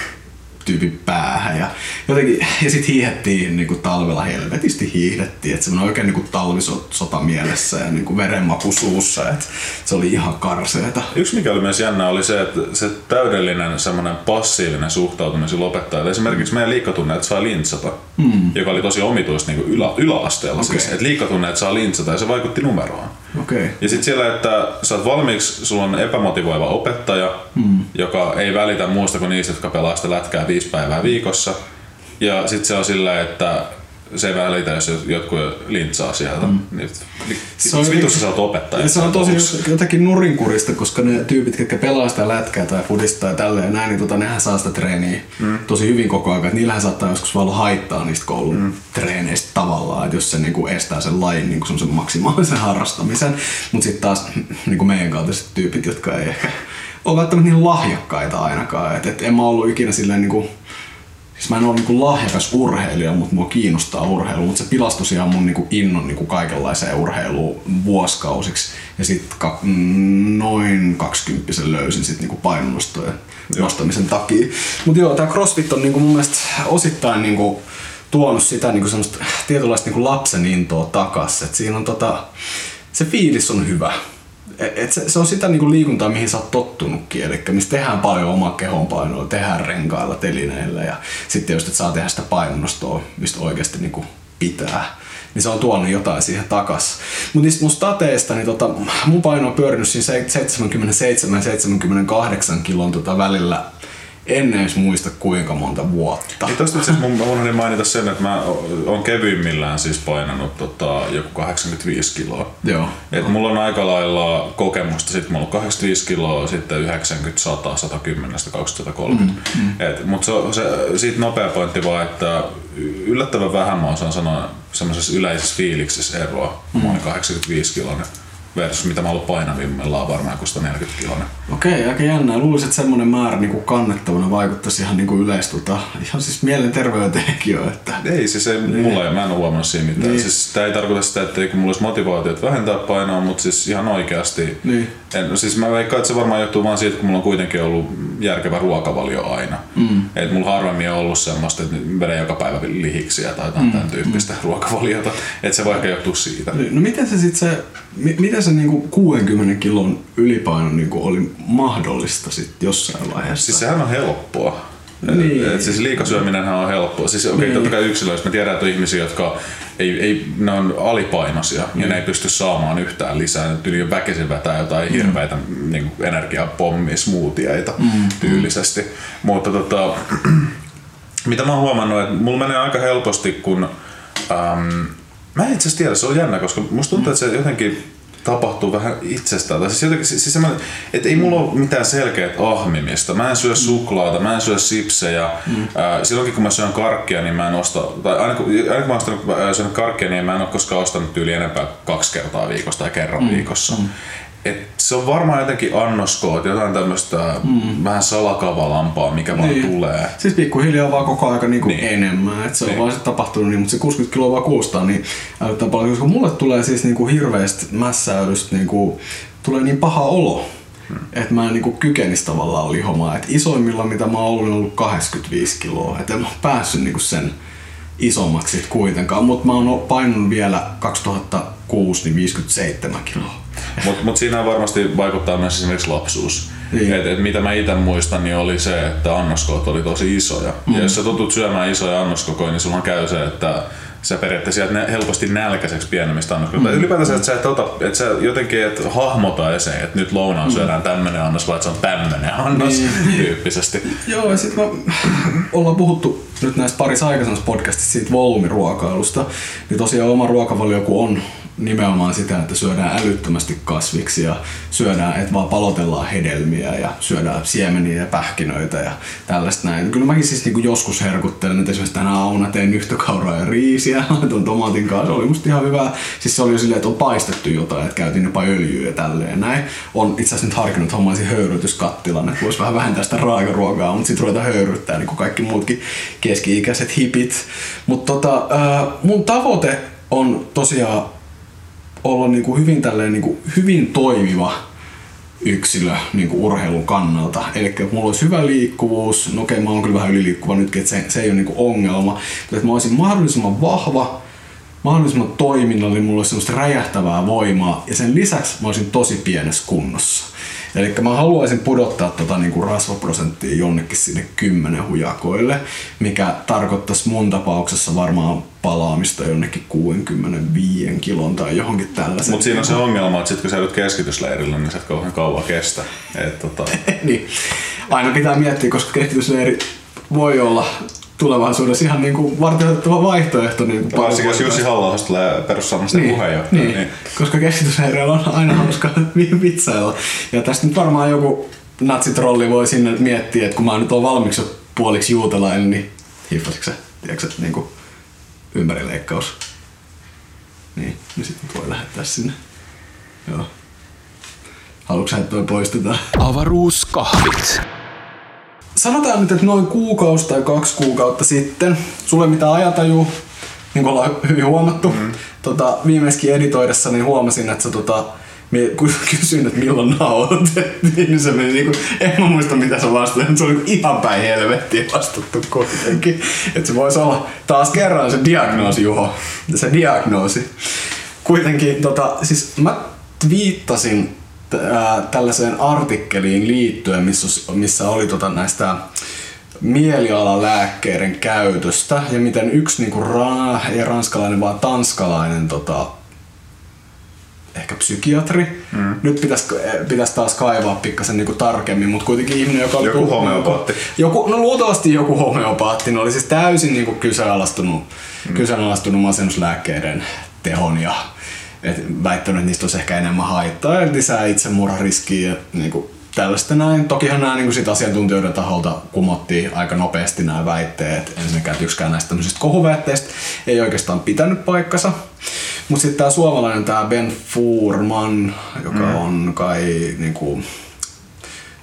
tyypin päähän ja jotenkin, ja sit hiihettiin niinku talvella helvetisti hiihdettiin, että semmoinen oikein niinku talvisota mielessä ja niinku verenmaku suussa, että se oli ihan karseeta. Yksi mikä oli myös jännä oli se, että se täydellinen semmoinen passiivinen suhtautuminen sillä opettajalla. Esimerkiksi meidän liikkatunneet saa lintsata, mm. joka oli tosi omituista niin ylä, yläasteella. Okei. Siis, että liikkatunneet saa lintsata ja se vaikutti numeroon. Okay. Ja sitten siellä, että sä oot valmiiksi, sulla on epämotivoiva opettaja, mm. joka ei välitä muusta kuin niistä, jotka pelaa sitä lätkää viisi päivää viikossa. Ja sitten se on sillä, että se ei välitä, jos jotkut lintsaa sieltä. Mm. Niin, Se on- vitussa sä oot opettaja. Ja se on tosi jotenkin nurinkurista, koska ne tyypit, jotka pelaa sitä lätkää tai fudista ja tälleen ja näin, niin tota, nehän saa sitä treeniä mm. tosi hyvin koko ajan. Et Niillähän saattaa joskus vaan haittaa niistä koulun mm. treeneistä tavallaan, että jos se niinku estää sen lajin niinku semmoisen maksimaalisen harrastamisen. Mutta sitten taas niinku meidän kaltaiset tyypit, jotka ei ehkä ole välttämättä niin lahjakkaita ainakaan. Et, et en mä ollut ikinä silleen niinku, Siis mä en ole niinku lahjakas urheilija, mutta mua kiinnostaa urheilu, mutta se pilasi tosiaan mun niinku innon niinku kaikenlaiseen urheiluun vuosikausiksi. Ja sitten ka- noin 20 löysin sit niinku painonnostojen nostamisen takia. Mutta joo, tää CrossFit on niinku mun mielestä osittain niinku tuonut sitä niinku semmoista tietynlaista niinku lapsen intoa takas. Et siinä on tota, se fiilis on hyvä. Et et se, se, on sitä niinku liikuntaa, mihin sä oot tottunutkin, eli missä tehdään paljon omaa kehonpainoa, tehdään renkailla, telineillä ja sitten just, että saa tehdä sitä painonnostoa, mistä oikeasti niinku pitää. Niin se on tuonut jotain siihen takas. Mutta niistä mun stateista, niin tota, mun paino on pyörinyt siinä 77-78 kilon tota välillä. En edes muista kuinka monta vuotta. Niin tosta asiassa mun, unohdin mainita sen, että mä oon kevyimmillään siis painanut tota, joku 85 kiloa. Joo. Et mulla on aika lailla kokemusta, sitten mulla on 85 kiloa, sitten 90, 100, 110, 230. Mm, mm. Et, mut se, se, siitä nopea pointti vaan, että yllättävän vähän mä osaan sanoa semmoisessa yleisessä fiiliksessä eroa. Mm. Mä olin 85 kiloinen versus mitä mä oon ollut painavimmillaan varmaan kuin 140 kiloinen. Okei, aika jännä. Luulisin, että semmoinen määrä niin kuin kannettavana vaikuttaisi ihan niin kuin yleis, tota, ihan siis mielenterveyteenkin jo. Että... Ei, siis ei, niin. mulla ei, mä en ole huomannut siinä mitään. Niin. Siis tää ei tarkoita sitä, että mulla olisi motivaatiot vähentää painoa, mutta siis ihan oikeasti. Niin. En, siis mä veikkaan, että se varmaan johtuu vaan siitä, kun mulla on kuitenkin ollut järkevä ruokavalio aina. Mm. Et mulla harvemmin on ollut semmoista, että vedän joka päivä lihiksiä tai jotain mm. tämän tyyppistä mm. ruokavaliota. Että se vaikka johtuu siitä. No miten se sitten se, miten se niinku 60 kilon ylipaino niinku oli mahdollista sitten jossain vaiheessa? Siis sehän on helppoa. Niin. Et, et siis liikasyöminenhän on helppoa. Siis okei, okay, niin. totta kai yksilöissä me tiedän, että on ihmisiä, jotka ei, ei, ne on alipainoisia mm. ja ne ei pysty saamaan yhtään lisää. Yli jo väkisin vetää jotain mm. hirveitä niin energiapommia, smoothieita mm. tyylisesti. Mutta tota, mitä mä oon huomannut, että mulla menee aika helposti, kun äm, Mä en itse asiassa tiedä, se on jännä, koska musta tuntuu, että se jotenkin tapahtuu vähän itsestään. Tai siis jotenkin, siis, että ei mulla ole mitään selkeät ahmimista. Mä en syö suklaata, mä en syö sipsejä. Mm. Äh, silloinkin kun mä syön karkkia, niin mä en osta, tai aina kun, aina kun mä oon syönyt karkkia, niin mä en ole koskaan ostanut yli enempää kaksi kertaa viikossa tai kerran mm. viikossa. Mm et se on varmaan jotenkin annoskoot, jotain tämmöistä mm. vähän salakavalampaa, mikä vaan niin. tulee. Siis pikkuhiljaa vaan koko aika niinku niin. enemmän. Et se niin. on vaan se tapahtunut niin, mutta se 60 kiloa vaan kuustaa niin älyttää paljon. Koska mulle tulee siis niinku hirveästi mässäydystä, niinku, tulee niin paha olo. Hmm. Että mä en niinku kykenisi tavallaan lihomaan. Et isoimmilla mitä mä oon ollut, on ollut 85 kiloa. Että en mä päässyt niinku sen isommaksi kuitenkaan. Mutta mä oon painunut vielä 2006 niin 57 kiloa. Mutta mut siinä varmasti vaikuttaa myös esimerkiksi lapsuus. Niin. Et, et mitä mä itse muistan, niin oli se, että annoskoot oli tosi isoja. Mm. Ja jos sä tutut syömään isoja annoskokoja, niin sulla käy se, että sä periaatteessa jäät helposti nälkäiseksi pienemmistä annoskoista. Mm. Ylipäätänsä, että sä, et ota, että sä jotenkin et hahmota esiin, että nyt lounaan mm. syödään tämmönen annos, vaan että se on tämmönen annos niin. tyyppisesti. Joo, ja sitten ollaan puhuttu nyt näistä parissa aikaisemmassa podcastissa siitä volyymiruokailusta, niin tosiaan oma ruokavalio kun on nimenomaan sitä, että syödään älyttömästi kasviksi ja syödään, että vaan palotellaan hedelmiä ja syödään siemeniä ja pähkinöitä ja tällaista näin. Kyllä mäkin siis niinku joskus herkuttelen, että esimerkiksi tänä aamuna tein nyhtökauraa ja riisiä, laitoin tomaatin kanssa, se oli musta ihan hyvä. Siis se oli jo silleen, että on paistettu jotain, että käytiin jopa öljyä ja tälleen näin. On itse asiassa nyt harkinnut, hommaisin höyrytyskattilan, että voisi vähän vähentää sitä raakaruokaa, mutta sitten ruveta höyryttää niin kuin kaikki muutkin keski-ikäiset hipit. Mutta tota, mun tavoite on tosiaan olla niin kuin hyvin, tälleen, niin kuin hyvin toimiva yksilö niin kuin urheilun kannalta. Eli mulla olisi hyvä liikkuvuus, no okei mä oon kyllä vähän yliliikkuva nytkin, että se, se ei ole niin kuin ongelma, mutta että mä olisin mahdollisimman vahva, mahdollisimman toiminnallinen, mulla olisi semmoista räjähtävää voimaa ja sen lisäksi mä olisin tosi pienessä kunnossa. Eli mä haluaisin pudottaa tota niinku rasvaprosenttia jonnekin sinne 10 hujakoille, mikä tarkoittaisi mun tapauksessa varmaan palaamista jonnekin 65 kilon tai johonkin tällaisen. Mutta siinä on se ongelma, että sit kun sä joudut keskitysleirillä, niin sä et kauhean kauan kestä. Et, tota... niin. Aina pitää miettiä, koska keskitysleiri voi olla tulevaisuudessa ihan niin kuin vartioitettava vaihtoehto. Niin kuin Varsinkin jos Jussi halla tulee perussuomalaisten niin, puheenjohtaja. Niin, niin. koska keskityshäiriöllä on aina hauska vitsailla. Ja tästä nyt varmaan joku natsitrolli voi sinne miettiä, että kun mä nyt oon valmiiksi puoliksi juutalainen, niin hiffasitko sä, tiedätkö, niin kuin ympärileikkaus. Niin, niin sitten voi lähettää sinne. Joo. Haluatko sä, että toi poistetaan? Avaruuskahvit sanotaan nyt, että noin kuukausi tai kaksi kuukautta sitten, sulle mitä ajataju, niin kuin ollaan hyvin huomattu, mm. tota, viimeiskin editoidessa niin huomasin, että sä tota, kun kysyin, että milloin nauhoitettiin, niin se meni niinku, en mä muista mitä sä vastasit, se oli niinku ihan päin helvettiä vastattu kuitenkin. Että se voisi olla taas kerran se diagnoosi, Juho, se diagnoosi. Kuitenkin, tota, siis mä twiittasin tällaiseen artikkeliin liittyen, missä, missä oli tota näistä mielialalääkkeiden käytöstä ja miten yksi niinku ra- ei ranskalainen vaan tanskalainen tota, ehkä psykiatri. Mm. Nyt pitäisi pitäis taas kaivaa pikkasen niinku tarkemmin, mutta kuitenkin ihminen, joka oli... Joku homeopaatti. Joku, no luultavasti joku homeopaatti. Ne oli siis täysin niinku kyseenalaistunut, mm. kyseenalaistunut masennuslääkkeiden tehon ja et väittänyt, että niistä olisi ehkä enemmän haittaa ja lisää itsemurhariskiä ja niin kuin tällaista näin. Tokihan nämä niin sit asiantuntijoiden taholta kumottiin aika nopeasti nämä väitteet. Ensinnäkään yksikään näistä tämmöisistä kohuväitteistä ei oikeastaan pitänyt paikkansa. Mutta sitten tämä suomalainen, tämä Ben Furman, joka mm. on kai niinku,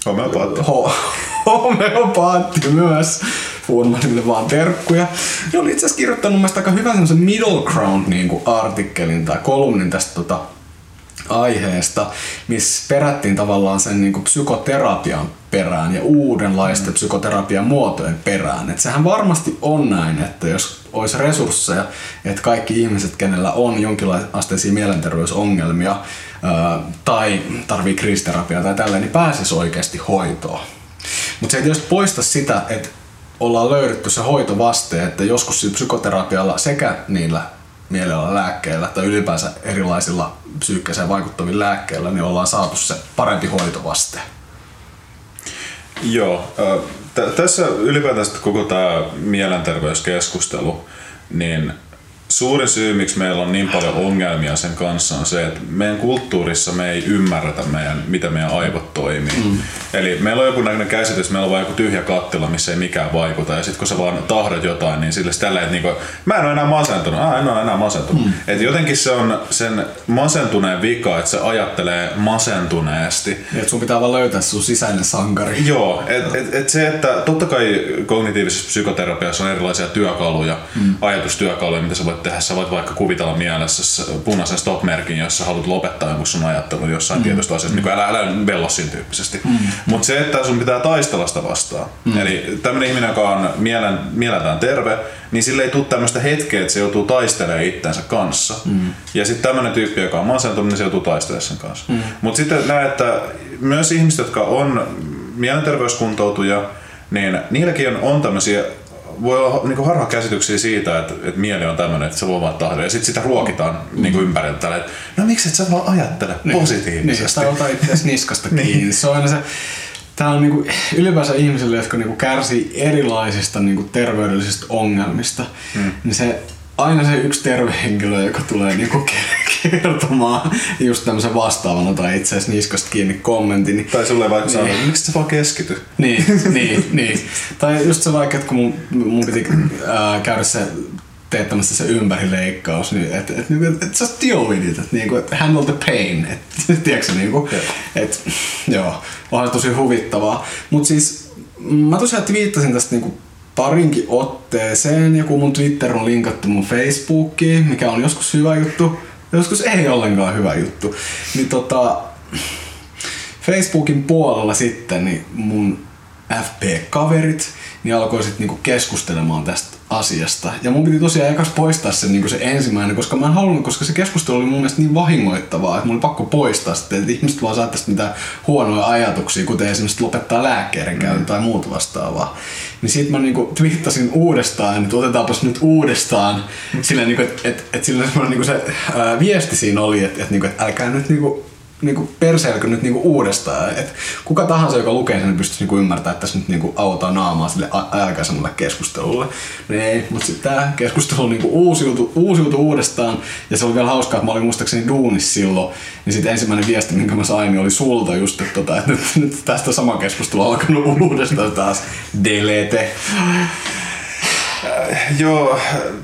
Homeopaatti. ho- homeopaatti myös. Furmanille vaan terkkuja. Ja oli itse asiassa kirjoittanut mun mielestä aika hyvän semmoisen middle ground niin artikkelin tai kolumnin tästä tota, aiheesta, missä perättiin tavallaan sen niin kuin psykoterapian perään ja uudenlaisten mm. psykoterapian muotojen perään. Et sehän varmasti on näin, että jos olisi resursseja, että kaikki ihmiset, kenellä on jonkinlaisia mielenterveysongelmia ää, tai tarvii kriisiterapiaa tai tälleen, niin pääsisi oikeasti hoitoon. Mutta se ei tietysti poista sitä, että ollaan löydetty se hoitovaste, että joskus sillä psykoterapialla sekä niillä mielellä lääkkeillä tai ylipäänsä erilaisilla psyykkiseen vaikuttavilla lääkkeillä, niin ollaan saatu se parempi hoitovaste. Joo. T- tässä ylipäätään koko tämä mielenterveyskeskustelu, niin suurin syy, miksi meillä on niin paljon ongelmia sen kanssa on se, että meidän kulttuurissa me ei ymmärretä, meidän, miten meidän aivot toimii. Mm. Eli meillä on joku näköinen käsitys, että meillä on vain joku tyhjä kattila, missä ei mikään vaikuta. Ja sitten kun sä vaan tahdot jotain, niin sille tällä, että niinku, mä en ole enää masentunut. Ah, en ole enää masentunut. Mm. Et jotenkin se on sen masentuneen vika, että se ajattelee masentuneesti. Et sun pitää vaan löytää sun sisäinen sankari. Joo, et, et, et se, että totta kai kognitiivisessa psykoterapiassa on erilaisia työkaluja, mm. ajatustyökaluja, mitä sä voit tehdä. Sä voit vaikka kuvitella mielessä punaisen stop-merkin, jos sä haluat lopettaa jonkun sun ajattelun jossain mm. tietystä asiasta. Niin älä, älä vellosin tyyppisesti. Mm. Mutta se, että sun pitää taistella sitä vastaan. Mm. Eli tämmöinen ihminen, joka on mielen, mieleltään terve, niin sille ei tule tämmöistä hetkeä, että se joutuu taistelemaan itsensä kanssa. Mm. Ja sitten tämmöinen tyyppi, joka on masentunut, niin se joutuu taistelemaan sen kanssa. Mm. Mutta sitten näet, että myös ihmiset, jotka on mielenterveyskuntoutuja, niin niilläkin on, on tämmöisiä voi olla niin harha käsityksiä siitä, että, että mieli on tämmöinen, että se voi vaan tahdon. Ja sitten sitä ruokitaan mm. niin ympäriltä. Että no miksi et sä vaan ajattele niin, positiivisesti? Niin, tai ota niskasta kiinni. niin. Se on aina se, Tämä on niinku, ylipäänsä ihmisille, jotka niinku kärsii erilaisista niinku terveydellisistä ongelmista, mm. niin se aina se yksi terve henkilö, joka tulee niinku kertomaan just tämmöisen vastaavana tai itse asiassa niskasta kiinni kommentin. Niin, tai sulle vaikka niin. sanoo, miksi sä vaan keskity? Niin, niin, niin. Tai just se vaikka, että kun mun, mun piti ää, käydä se teettämässä se ympärileikkaus, niin että et, et, et just deal with it, että niinku, et handle the pain, että tiedätkö niinku, että joo, onhan tosi huvittavaa. Mut siis mä tosiaan viittasin tästä niinku parinkin otteeseen. Joku mun Twitter on linkattu mun Facebookiin, mikä on joskus hyvä juttu, joskus ei ollenkaan hyvä juttu. Niin tota, Facebookin puolella sitten niin mun FP-kaverit niin alkoi sitten niinku keskustelemaan tästä asiasta. Ja mun piti tosiaan ekas poistaa se, niinku se ensimmäinen, koska mä en halunnut, koska se keskustelu oli mun mielestä niin vahingoittavaa, että mun oli pakko poistaa sitten, että ihmiset vaan saa tästä mitään huonoja ajatuksia, kuten esimerkiksi lopettaa lääkkeiden käytön mm. tai muut vastaavaa. Niin sit mä niinku twittasin uudestaan, että otetaanpas nyt uudestaan. Sillä niinku, että et, et niinku se ää, viesti siinä oli, että et, niinku, et älkää nyt niinku niinku perseilkö nyt niinku uudestaan. Et kuka tahansa, joka lukee sen, niin pystyisi niinku ymmärtämään, että tässä nyt niinku autaa naamaa sille aikaisemmalle keskustelulle. Ei, mutta sitten tämä keskustelu niinku uusiutui, uusiutui uudestaan. Ja se oli vielä hauskaa, että mä olin muistaakseni duunissa silloin. Niin sitten ensimmäinen viesti, minkä mä sain, niin oli sulta just, että, tota, että nyt, nyt tästä sama keskustelu on alkanut uudestaan taas. Delete. Äh, joo,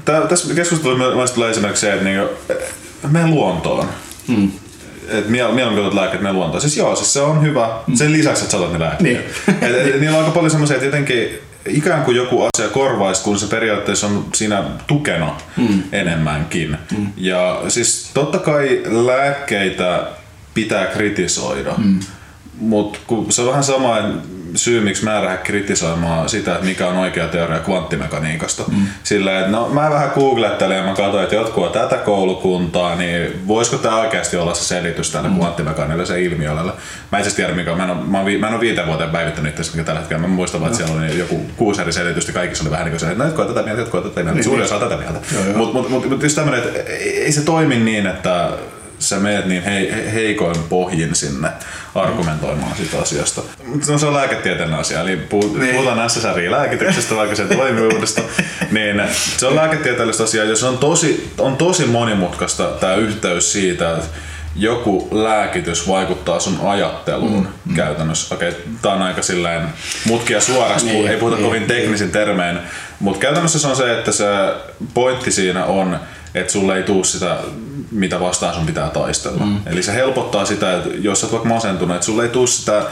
tässä keskustelussa tulee esimerkiksi se, että niinku, menen luontoon. Hmm että mieluummin otat lääkkeet ne luontoon. Siis joo, siis se on hyvä. Mm. Sen lisäksi, että sä otat ne lääkkeet. Niin. et, et, niillä on aika paljon semmoisia, että jotenkin ikään kuin joku asia korvaisi, kun se periaatteessa on siinä tukena mm. enemmänkin. Mm. Ja siis totta kai lääkkeitä pitää kritisoida. Mm. Mutta se on vähän sama, syy, miksi mä lähden kritisoimaan sitä, että mikä on oikea teoria kvanttimekaniikasta. Mm. Sillä, että no, mä vähän googlettelen ja mä katsoin, että jotkut on tätä koulukuntaa, niin voisiko tämä oikeasti olla se selitys tälle mm. kvanttimekaniikalle ilmiölle. Mä en siis tiedä, mikä mä en, ole, mä, en, mä en ole viiteen vuoteen päivittänyt itse mikä tällä hetkellä. Mä muistan vaan, että siellä oli joku kuusi eri selitystä, kaikissa oli vähän niin kuin se, että no, jotkut on tätä mieltä, jotkut on tätä mieltä, niin, suuri osa tätä mieltä. Mutta mut, mut, mut, just tämmöinen, että ei se toimi niin, että sä meet niin he, heikoin pohjin sinne argumentoimaan sitä asiasta. No se on lääketieteellinen asia, eli puhut, niin. puhutaan SSRI-lääkityksestä, vaikka sen toimivuudesta, niin se on lääketieteellistä asiaa, jos on tosi, on tosi monimutkaista tämä yhteys siitä, että joku lääkitys vaikuttaa sun ajatteluun mm, mm. käytännössä. Okei, okay, tää on aika silleen mutkia suorasti, niin, ei puhuta niin, kovin teknisin niin. termein, mutta käytännössä se on se, että se pointti siinä on, että sulle ei tuu sitä, mitä vastaan sun pitää taistella. Mm. Eli se helpottaa sitä, että jos sä oot vaikka masentunut, että sulle ei tuu sitä äh,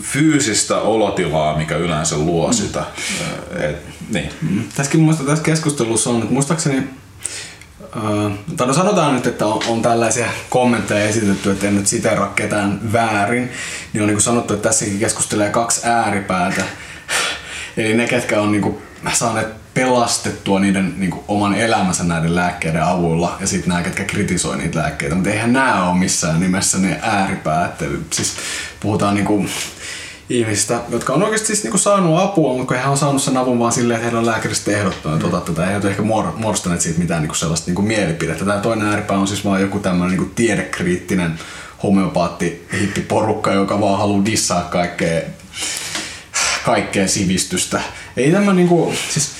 fyysistä olotilaa, mikä yleensä luo mm. sitä. Äh, et, niin. Mm. Tässäkin muista tässä keskustelussa on, että muistaakseni Uh, tai no sanotaan nyt, että on, on tällaisia kommentteja esitetty, että en nyt sitera ketään väärin, niin on niin kuin sanottu, että tässäkin keskustelee kaksi ääripäätä. Eli ne, ketkä on niin kuin saaneet pelastettua niiden niin kuin, oman elämänsä näiden lääkkeiden avulla ja sitten nämä, ketkä kritisoi niitä lääkkeitä. Mutta eihän nämä ole missään nimessä ne ääripäät. Siis puhutaan niin kuin, ihmistä, jotka on oikeasti siis niinku saanut apua, mutta he on saanut sen avun vaan silleen, että heillä on lääkäristä ehdottanut, että mm. tätä. He ehkä muodostaneet siitä mitään niinku sellaista niinku mielipidettä. Tämä toinen ääripää on siis vaan joku tämmöinen niinku tiedekriittinen homeopaatti hippiporukka, joka vaan haluaa dissaa kaikkea, kaikkea sivistystä. Ei tämä niinku, siis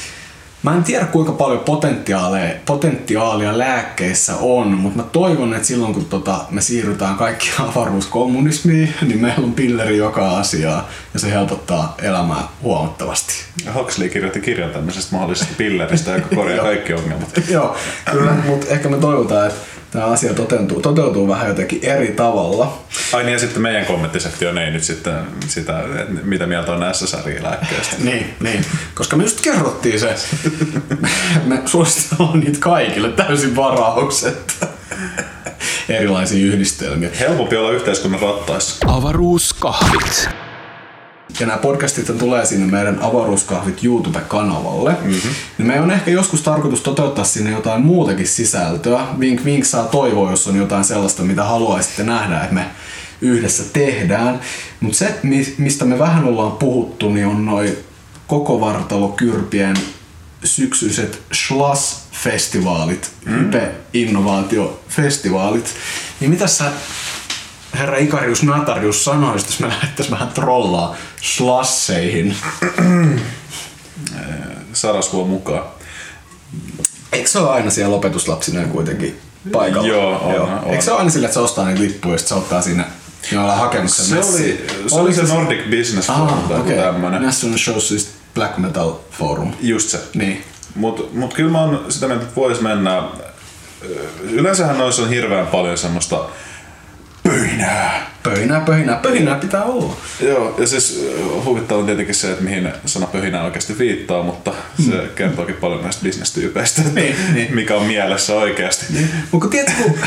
Mä en tiedä kuinka paljon potentiaalia, potentiaalia lääkkeissä on, mutta mä toivon, että silloin kun tota, me siirrytään kaikki avaruuskommunismiin, niin meillä on pilleri joka asiaa ja se helpottaa elämää huomattavasti. Huxley kirjoitti kirjan tämmöisestä mahdollisesta pilleristä, joka korjaa kaikki ongelmat. Joo, kyllä, mutta ehkä me toivotaan, että tämä asia toteutuu, toteutuu vähän jotenkin eri tavalla. Ai niin, ja sitten meidän kommenttisektio ei nyt sitten sitä, mitä mieltä on SSRI-lääkkeestä. niin, niin, koska me just kerrottiin se. me suositellaan niitä kaikille täysin varauksetta. Erilaisia yhdistelmiä. Helpompi olla yhteiskunnan rattaissa. Avaruuskahvit. Ja nämä podcastit tulee sinne meidän avaruuskahvit YouTube-kanavalle. Mm-hmm. Niin meidän on ehkä joskus tarkoitus toteuttaa sinne jotain muutakin sisältöä. Vink vink saa toivoa, jos on jotain sellaista, mitä haluaisitte nähdä, että me yhdessä tehdään. Mutta se, mistä me vähän ollaan puhuttu, niin on noin koko vartalokyrpien syksyiset Schloss-festivaalit, mm. hype-innovaatiofestivaalit. Niin mitä sä herra Ikarius Natarius sanoi, jos me lähdettäisiin vähän trollaa slasseihin. Sarasvuo mukaan. Eikö se ole aina siellä lopetuslapsina kuitenkin paikalla? Joo, on, Joo. on. Eikö se ole aina sillä, että se ostaa niitä lippuja ja sitten se ottaa siinä joilla hakemassa se oli, se oli se Nordic Business Forum ah, tai okay. tämmönen. National Socialist Black Metal Forum. Just se. Niin. Mut, mut kyllä mä oon sitä mieltä, että vois mennä. Yleensähän noissa on hirveän paljon semmoista pöhinää. Pöhinää, pöhinää, pöhinää pitää olla. Joo, ja siis huvittavaa on tietenkin se, että mihin sana pöhinää oikeasti viittaa, mutta se mm. kertookin paljon näistä bisnestyypeistä, niin, niin. mikä on mielessä oikeasti. Niin. Mutta kun tiedätkö, kun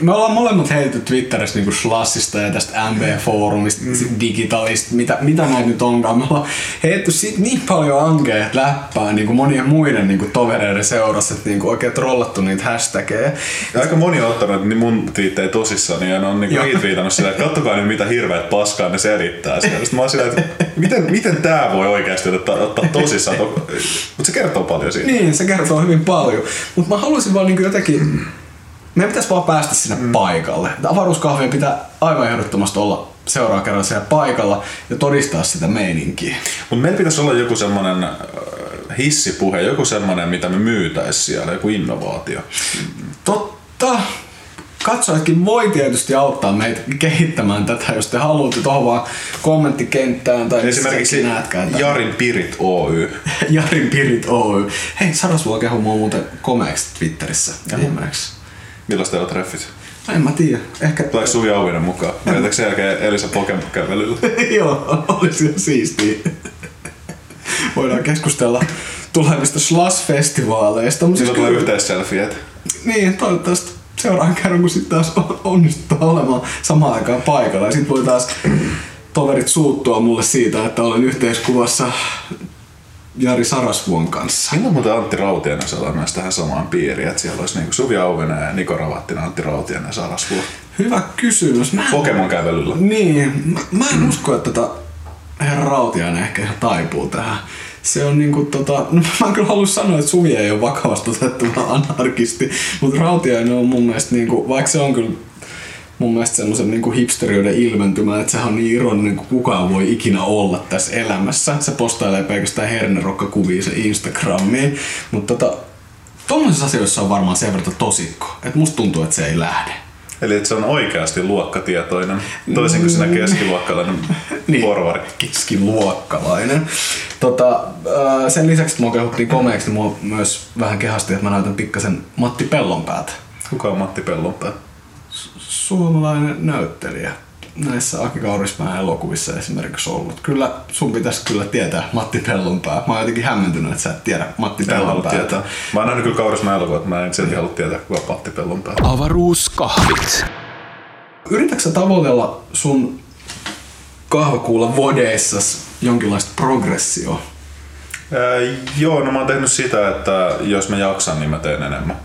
me ollaan molemmat heitetty Twitterissä niinku Slassista ja tästä MB-foorumista, mm. digitalista, mitä, mitä näitä nyt onkaan. Me ollaan heitetty siitä niin paljon ankeet läppää niin kuin monien muiden niin kuin tovereiden seurassa, että niin kuin oikein trollattu niitä hashtageja. Ja aika moni on ottanut niin mun twiittejä tosissaan ja ne on niin retweetannut sillä, että kattokaa nyt mitä hirveät paskaa ne selittää siellä. Sitten mä oon sillä, että miten, miten tää voi oikeasti ottaa, ottaa tosissaan. Mutta se kertoo paljon siitä. Niin, se kertoo hyvin paljon. Mutta mä haluaisin vaan niin jotenkin, meidän pitäisi vaan päästä sinne mm. paikalle. Avaruuskahvien pitää aivan ehdottomasti olla seuraava kerralla siellä paikalla ja todistaa sitä meininkiä. Mutta meillä pitäisi olla joku semmoinen äh, hissipuhe, joku semmoinen, mitä me myytäisiin siellä, joku innovaatio. Totta katsojatkin voi tietysti auttaa meitä kehittämään tätä, jos te haluatte tuohon vaan kommenttikenttään tai esimerkiksi Jarin Pirit Oy. Jarin Pirit Oy. Hei, Sarasvuo kehu mua muuten komeeksi Twitterissä ensimmäiseksi. Milloin teillä treffit? En mä tiedä. Ehkä... Tuleeko Suvi Auvinen mukaan? Menettekö sen jälkeen Elisa Pokemon kävelyllä? Joo, olisi jo siistiä. Voidaan keskustella tulevista Slash-festivaaleista. Silloin tulee yhteisselfieet. Niin, toivottavasti seuraavan kerran, kun sitten taas onnistutaan olemaan samaan aikaan paikalla. Ja sitten voi taas toverit suuttua mulle siitä, että olen yhteiskuvassa Jari Sarasvuon kanssa. Milloin muuten Antti Rautiainen saadaan myös tähän samaan piiriin, että siellä olisi niinku Suvi Auvinen ja Niko Ravattinen, Antti Rautiainen ja Sarasvuo? Hyvä kysymys. Mä... Pokemon kävelyllä. Niin, mä, mä en usko, että tota, herra Rautiainen ehkä ihan taipuu tähän se on niinku tota, no mä kyllä halua sanoa, että Suvi ei ole vakavasti otettuna anarkisti, mutta Rautiainen on mun mielestä niinku, vaikka se on kyllä mun mielestä semmoisen niinku hipsterioiden ilmentymä, että sehän on niin ironinen kuin kukaan voi ikinä olla tässä elämässä. Se postailee pelkästään hernerokkakuvia se Instagramiin, mutta tota, tuollaisissa asioissa on varmaan sen verran tosikko, että musta tuntuu, että se ei lähde. Eli että se on oikeasti luokkatietoinen, toisin kuin sinä keskiluokkalainen Niin. porvari. keskiluokkalainen. Tota, ää, sen lisäksi, että mua kehuttiin komeaksi, niin mua myös vähän kehasti, että mä näytän pikkasen Matti Pellonpäätä. Kuka on Matti Pellonpää? Suomalainen näyttelijä näissä Aki Kaurismäen elokuvissa esimerkiksi ollut. Kyllä sun pitäisi kyllä tietää Matti Pellonpää. Mä oon jotenkin hämmentynyt, että sä et tiedä Matti tietää. Mä oon nähnyt kyllä Kaurismäen elokuvat, mä en silti halua tietää, kuka Matti Pellonpää. Avaruuskahvit. Yritätkö sä tavoitella sun kahvakuulla vodeissas jonkinlaista progressio? Ää, joo, no mä oon tehnyt sitä, että jos mä jaksan, niin mä teen enemmän.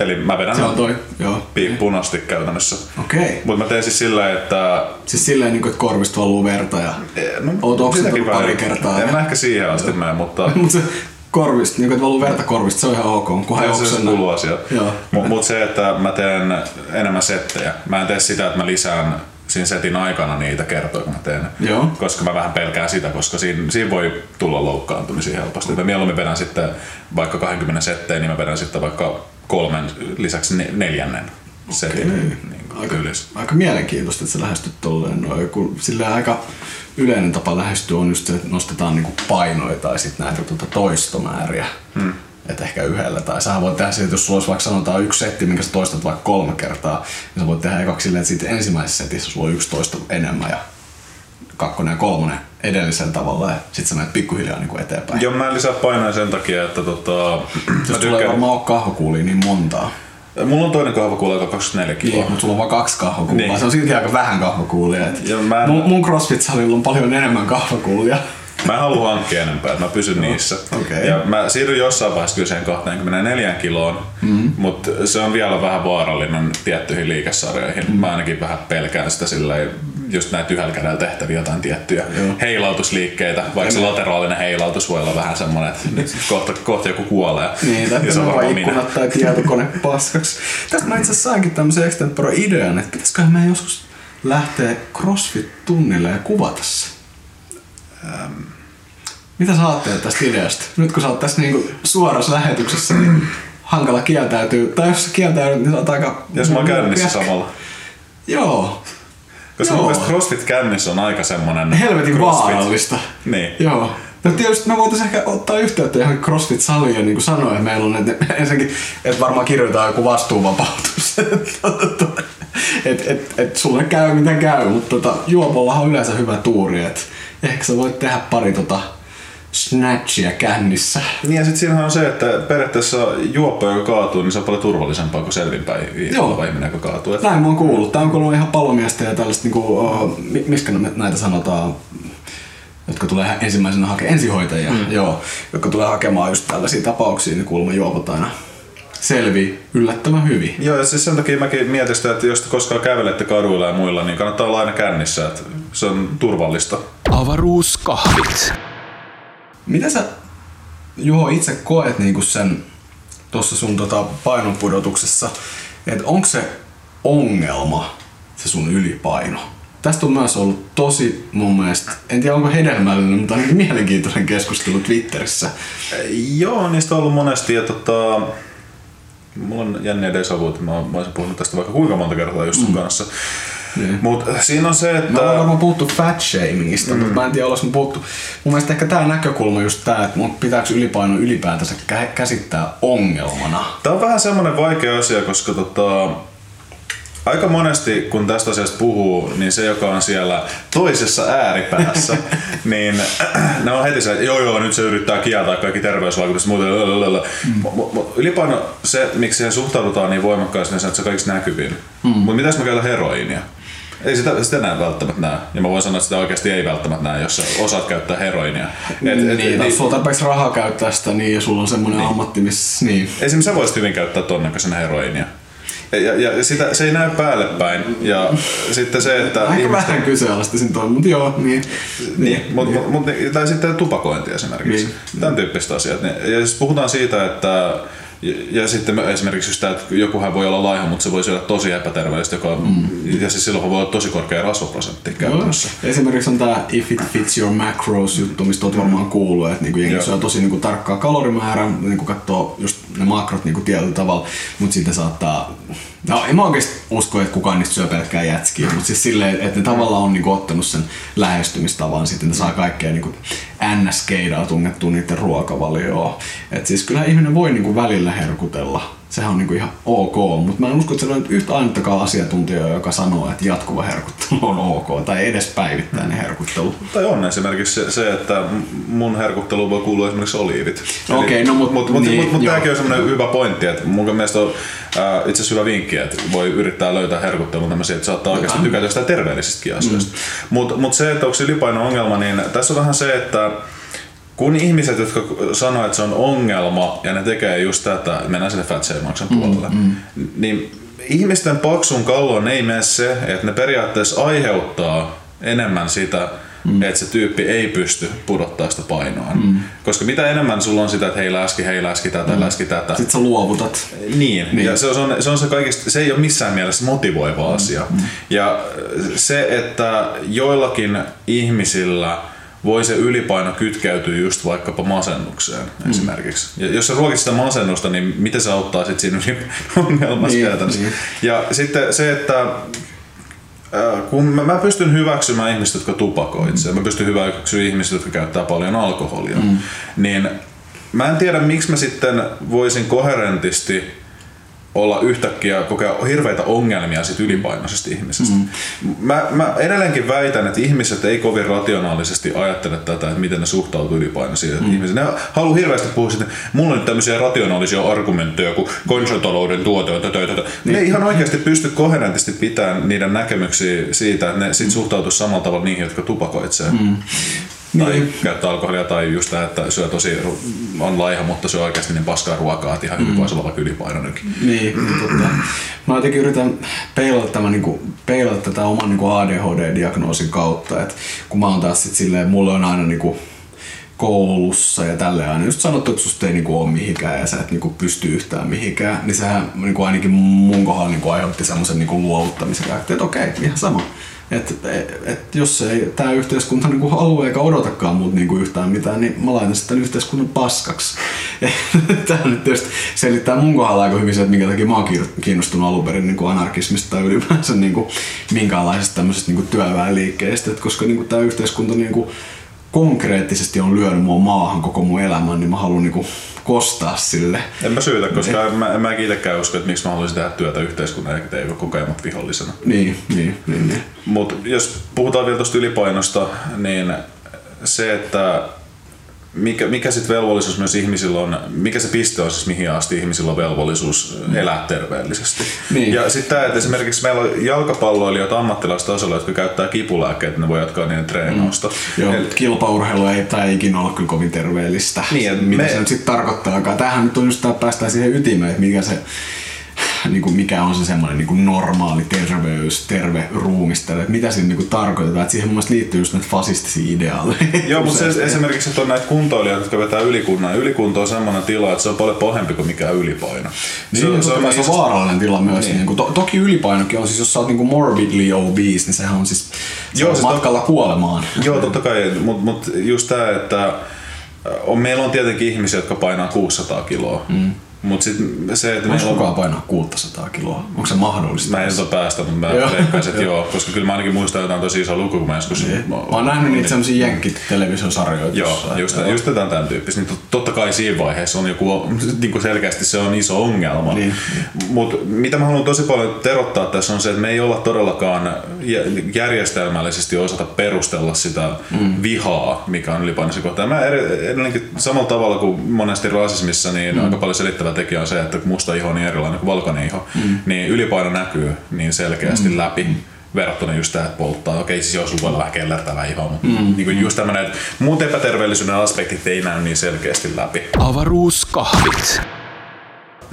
Eli mä vedän Se on toi, joo. punasti käytännössä. Okei. Mutta mä teen siis sillä, että... Siis silleen, niin kuin, että korvista valuu verta ja... No, Oot oksentanut pari kertaa. En mä ehkä siihen asti mene, mutta... Mutta se korvista, niin kuin, että valuu verta korvista, se on ihan ok, kunhan ei Se on se oksenna. kuuluu asia. Mutta mut se, että mä teen enemmän settejä. Mä en tee sitä, että mä lisään siinä setin aikana niitä kertoja, kun mä teen. Joo. Koska mä vähän pelkään sitä, koska siinä, siinä voi tulla loukkaantumisia helposti. Mä mieluummin vedän sitten vaikka 20 settejä, niin mä vedän sitten vaikka kolmen lisäksi ne, neljännen setin Okei. niin Aika, ylis. aika mielenkiintoista, että sä lähestyt tolleen noin, kun silleen aika yleinen tapa lähestyä on just se, että nostetaan niinku painoja tai sitten näitä tuota toistomääriä. Hmm. Että ehkä yhdellä. Tai sä voit tehdä se, että jos sulla olisi vaikka sanotaan yksi setti, minkä sä toistat vaikka kolme kertaa, niin sä voit tehdä ekaksi silleen, että siitä ensimmäisessä setissä sulla on yksi toista enemmän ja kakkonen ja kolmonen edellisellä tavalla ja sit sä menet pikkuhiljaa niinku eteenpäin. Joo, mä en lisää painoja sen takia, että tota, mä Jos tulee varmaan ole kahvakuulia niin montaa. Mulla on toinen kahvakuula, joka on 24 kiloa. Niin, mutta sulla on vaan kaksi kahvakuulaa. Niin. Niin. Se on silti aika vähän kahvakuulia. Et Ja mä en- mun, mun CrossFit-salilla on paljon enemmän kahvakuulia. Mä en halua hankkia enempää, mä pysyn niissä. okei. Ja mä siirryn jossain vaiheessa kyllä siihen 24 kiloon, mm. mutta se on vielä vähän vaarallinen tiettyihin liikesarjoihin. Mm. Mä ainakin vähän pelkään sitä silleen, just näitä yhdellä kädellä tehtäviä jotain tiettyjä Joo. heilautusliikkeitä, vaikka se lateraalinen heilautus voi olla vähän semmoinen, että nyt kohta, kohta joku kuolee. Niin, tai se on vaan varmaan ikkunat tai tietokone paskaksi. Tästä mä itse asiassa sainkin tämmöisen extempore-idean, että pitäisiköhän meidän joskus lähteä CrossFit-tunnille ja kuvata se. Mitä sä ajattelet tästä ideasta? Nyt kun sä oot tässä niinku suorassa lähetyksessä, niin hankala kieltäytyy. Tai jos sä kieltäydyt, niin sä oot aika... Jos mä oon kännissä Piäk- samalla. Joo. Koska Joo. mun mielestä CrossFit kännissä on aika semmonen Helvetin CrossFit. vaarallista. Niin. Joo. No tietysti me voitaisiin ehkä ottaa yhteyttä johonkin CrossFit-saliin ja niin kuin sanoin, että meillä on että ensinnäkin, että varmaan kirjoitetaan joku vastuuvapautus. että et, et sulle käy mitä käy, mutta tota, juopollahan on yleensä hyvä tuuri, että ehkä sä voit tehdä pari tota snatchia kännissä. Niin ja sitten siinähän on se, että periaatteessa juoppo, joka kaatuu, niin se on paljon turvallisempaa kuin selvinpäin Joo. ihminen, joka kaatuu. Et Näin mä oon kuullut. Tää on kuullut ihan palomiestä ja tällaista, niinku, uh, miskä nä- näitä sanotaan, jotka tulee ensimmäisenä hakemaan, ensihoitajia, mm. joo, jotka tulee hakemaan just tällaisia tapauksia, niin kuulemma juopot aina selvii yllättävän hyvin. Joo, ja siis sen takia mäkin mietin sitä, että jos te koskaan kävelette kaduilla ja muilla, niin kannattaa olla aina kännissä, että se on turvallista. Avaruuskahvit. Mitä sä, Juho, itse koet niinku sen tuossa sun tota painonpudotuksessa, että onko se ongelma se sun ylipaino? Tästä on myös ollut tosi mun mielestä, en tiedä onko hedelmällinen, mutta ainakin mielenkiintoinen keskustelu Twitterissä. Joo, niistä on ollut monesti, ja tota, mulla on jänniä deja vu, että mä, mä olisin puhunut tästä vaikka kuinka monta kertaa just sun kanssa. Niin. Mutta siinä on se, Me että... ollaan varmaan puhuttu fat shamingista, mm. mutta mä en tiedä, ollaanko me puhuttu. Mun mielestä ehkä tää näkökulma just tää, että pitääkö ylipaino ylipäätänsä kä- käsittää ongelmana. Tämä on vähän semmoinen vaikea asia, koska tota, aika monesti kun tästä asiasta puhuu, niin se joka on siellä toisessa ääripäässä, niin ne on heti se, että joo joo, nyt se yrittää kieltää kaikki terveysvaikutukset ja muuta. lalalala. Mu- mu- mu- Ylipaino, se miksi siihen suhtaudutaan niin voimakkaasti, niin se, että se kaikista näkyvin. Mm. Mutta mitä jos mä käytän heroiinia? Ei sitä, sitä näe välttämättä näe. Ja mä voin sanoa, että sitä oikeasti ei välttämättä näe, jos sä osaat käyttää heroinia. Et, et, niin, tai sulla on tarpeeksi rahaa käyttää sitä, niin ja sulla on semmoinen niin. ammatti, missä... Niin. Esimerkiksi sä voisit hyvin käyttää ton näköisenä heroinia. Ja, ja sitä, se ei näy päälle päin. Ja sitten se, että... Aika ihmisten- vähän kyseenalaistasin toi, mutta joo, niin. Niin, mut, mut, mut, tai sitten tupakointi esimerkiksi. Niin. Tämän tyyppiset asiat. Niin- Ja siis puhutaan siitä, että Ja, ja sitten mä- esimerkiksi just tämä, että jokuhan voi olla laiha, mutta se voi syödä tosi epäterveellistä, joka, mm. ja siis silloin voi olla tosi korkea rasvaprosentti käytännössä. Esimerkiksi on tää If it fits your macros juttu, mistä oot varmaan kuullut, että niinku jengi syö tosi niinku tarkkaa kalorimäärää, niinku katsoo just ne makrot niinku tietyllä tavalla, mutta sitten saattaa... No en mä oikeesti usko, että kukaan niistä syö pelkkää jätskiä, mutta siis silleen, että ne tavallaan on niinku ottanut sen lähestymistavan, sitten ne saa kaikkea niinku NS-keidaa tunnettua niiden ruokavalioon. Et siis kyllä ihminen voi niinku välillä herkutella. Sehän on niinku ihan ok, mutta mä en usko, että siellä on yhtä ainuttakaan asiantuntijaa, joka sanoo, että jatkuva herkuttelu on ok, tai edes päivittäinen herkuttelu. Tai on esimerkiksi se, se että mun herkutteluun voi kuulua esimerkiksi oliivit. Okei, no mut- mut, mut, niin, mut, mut joo. tämäkin on semmoinen hyvä pointti, että mun mielestä on äh, itse asiassa hyvä vinkki, että voi yrittää löytää herkuttelun tämmöisiä, että saattaa oikeasti tykätä jostain terveellisistäkin asioista. Mm. Mutta mut se, että onko se ylipaino ongelma, niin tässä on vähän se, että kun ihmiset, jotka sanoo, että se on ongelma ja ne tekee just tätä, mennään sinne fat shameauksen puolelle, mm, mm. niin ihmisten paksun kalloon ei mene se, että ne periaatteessa aiheuttaa enemmän sitä, mm. että se tyyppi ei pysty pudottaa sitä painoa. Mm. Koska mitä enemmän sulla on sitä, että hei läski, hei läski tätä, mm. läski tätä. Sitten sä luovutat. Niin, Niin. niin. ja se on, se on se kaikista, se ei ole missään mielessä motivoiva asia. Mm. Ja se, että joillakin ihmisillä voi se ylipaino kytkeytyä just vaikkapa masennukseen mm. esimerkiksi. Ja jos sä ruokit sitä masennusta, niin miten se auttaa sitten siinä ongelmassa Niin, käytännössä? niin. Ja sitten se, että Äh, kun mä, mä pystyn hyväksymään ihmiset, jotka tupakoitsee, mä pystyn hyväksymään ihmiset, jotka käyttää paljon alkoholia, mm. niin mä en tiedä, miksi mä sitten voisin koherentisti olla yhtäkkiä kokea hirveitä ongelmia sit ylipainoisesta ihmisestä. Mm. Mä, mä edelleenkin väitän, että ihmiset ei kovin rationaalisesti ajattele tätä, että miten ne suhtautuu ylipainoisiin mm. ihmisiin. Ne haluaa hirveästi puhua siitä, mulla on nyt tämmöisiä rationaalisia argumentteja, kun kansantalouden tuote on tätä, tätä. Ne ei ihan oikeasti pysty koherentisti pitämään niiden näkemyksiä siitä, että ne sit suhtautuu samalla tavalla niihin, jotka tupakoitsee. Mm. Tai Niin. käyttää alkoholia tai just tämä, että syö tosi, on laiha, mutta syö oikeasti niin paskaa ruokaa, että ihan hyvin voisi olla vaikka ylipainoinenkin. Niin, niin totta. Mä jotenkin yritän peilata, tämän, niin kuin, peilata tätä oman niin ADHD-diagnoosin kautta, että kun mä oon taas sit silleen, mulla on aina niin kuin, koulussa ja tälleen aina just sanottu, että susta ei niinku ole mihinkään ja sä et niinku pysty yhtään mihinkään, niin sehän niinku ainakin mun kohdalla niinku aiheutti semmoisen niinku luovuttamisen reaktion, että okei, ihan sama. Että et, jos ei tämä yhteiskunta niinku halua eikä odotakaan mut niinku yhtään mitään, niin mä laitan sitten yhteiskunnan paskaksi. Tämä nyt tietysti selittää mun kohdalla aika hyvin se, että minkä takia mä oon kiinno- kiinnostunut alun perin niinku anarkismista tai ylipäänsä niinku minkäänlaisesta tämmöisestä niinku työväenliikkeestä, että koska niinku tämä yhteiskunta niinku konkreettisesti on lyönyt mua maahan koko mun elämän, niin mä haluan niinku kostaa sille. En mä syytä, koska en mä, en mä itsekään usko, että miksi mä haluaisin tehdä työtä yhteiskunnan eikä tee koko ajan vihollisena. Niin, niin, niin, niin. Mutta jos puhutaan vielä tuosta ylipainosta, niin se, että mikä, mikä sitten velvollisuus myös ihmisillä on, mikä se piste on siis mihin asti ihmisillä on velvollisuus elää terveellisesti. Niin. Ja sitten tämä, että esimerkiksi meillä on jalkapalloilijoita ammattilaistasolla, jotka käyttää kipulääkkeitä, ne voi jatkaa niiden treenausta. Joo, Eli- kilpaurheilu ei tai ikinä ole kyllä kovin terveellistä. Niin, Mitä me- se nyt sitten tarkoittaakaan. Tämähän nyt on just tää, päästään siihen ytimeen, että mikä se niin kuin mikä on se semmoinen niin kuin normaali terveys, terve ruumistelu, että mitä siinä niin kuin tarkoitetaan, että siihen mun mielestä liittyy just näitä fasistisia ideaaleja. Joo, mutta se, esimerkiksi että on näitä kuntoilijoita, jotka vetää ylikunnan. Ylikunto on semmoinen tila, että se on paljon pahempi kuin mikään ylipaino. Niin, se, on, se, on, se on iso- vaarallinen tila myös. Niin. Niin. Niin, to, toki ylipainokin on, siis jos sä oot niin kuin morbidly obese, niin sehän on siis se Joo, on siis to- matkalla kuolemaan. Joo, totta kai, mutta mut just tämä, että on, meillä on tietenkin ihmisiä, jotka painaa 600 kiloa. Mm. Mutta sitten se, että Onko kukaan on... painaa 600 kiloa? Onko se mahdollista? Mä en sitä päästä, mutta mä Joo. veikkaisin, että joo, koska kyllä mä ainakin muistan jotain tosi iso luku, kun mä joskus... Mä oon nähnyt niitä semmosia jenkkitelevisiosarjoja. Joo, just, että- just jotain tämän tyyppistä. Niin tot- totta kai siinä vaiheessa on joku, niin kuin selkeästi se on iso ongelma. Niin. Mutta mitä mä haluan tosi paljon terottaa tässä on se, että me ei olla todellakaan jä- järjestelmällisesti osata perustella sitä mm. vihaa, mikä on ylipainoisen kohtaan. Mä edelleenkin samalla tavalla kuin monesti rasismissa, niin mm. aika paljon selittävä tekijä on se, että musta iho on niin erilainen kuin valkoinen iho, mm. niin ylipaino näkyy niin selkeästi mm. läpi verrattuna just tämä, että polttaa. Okei, siis jos voi olla vähän kellertävä iho, mutta mm. niin kuin just tämmöinen, että muut epäterveellisyyden aspektit ei näy niin selkeästi läpi. Avaruuskahvit.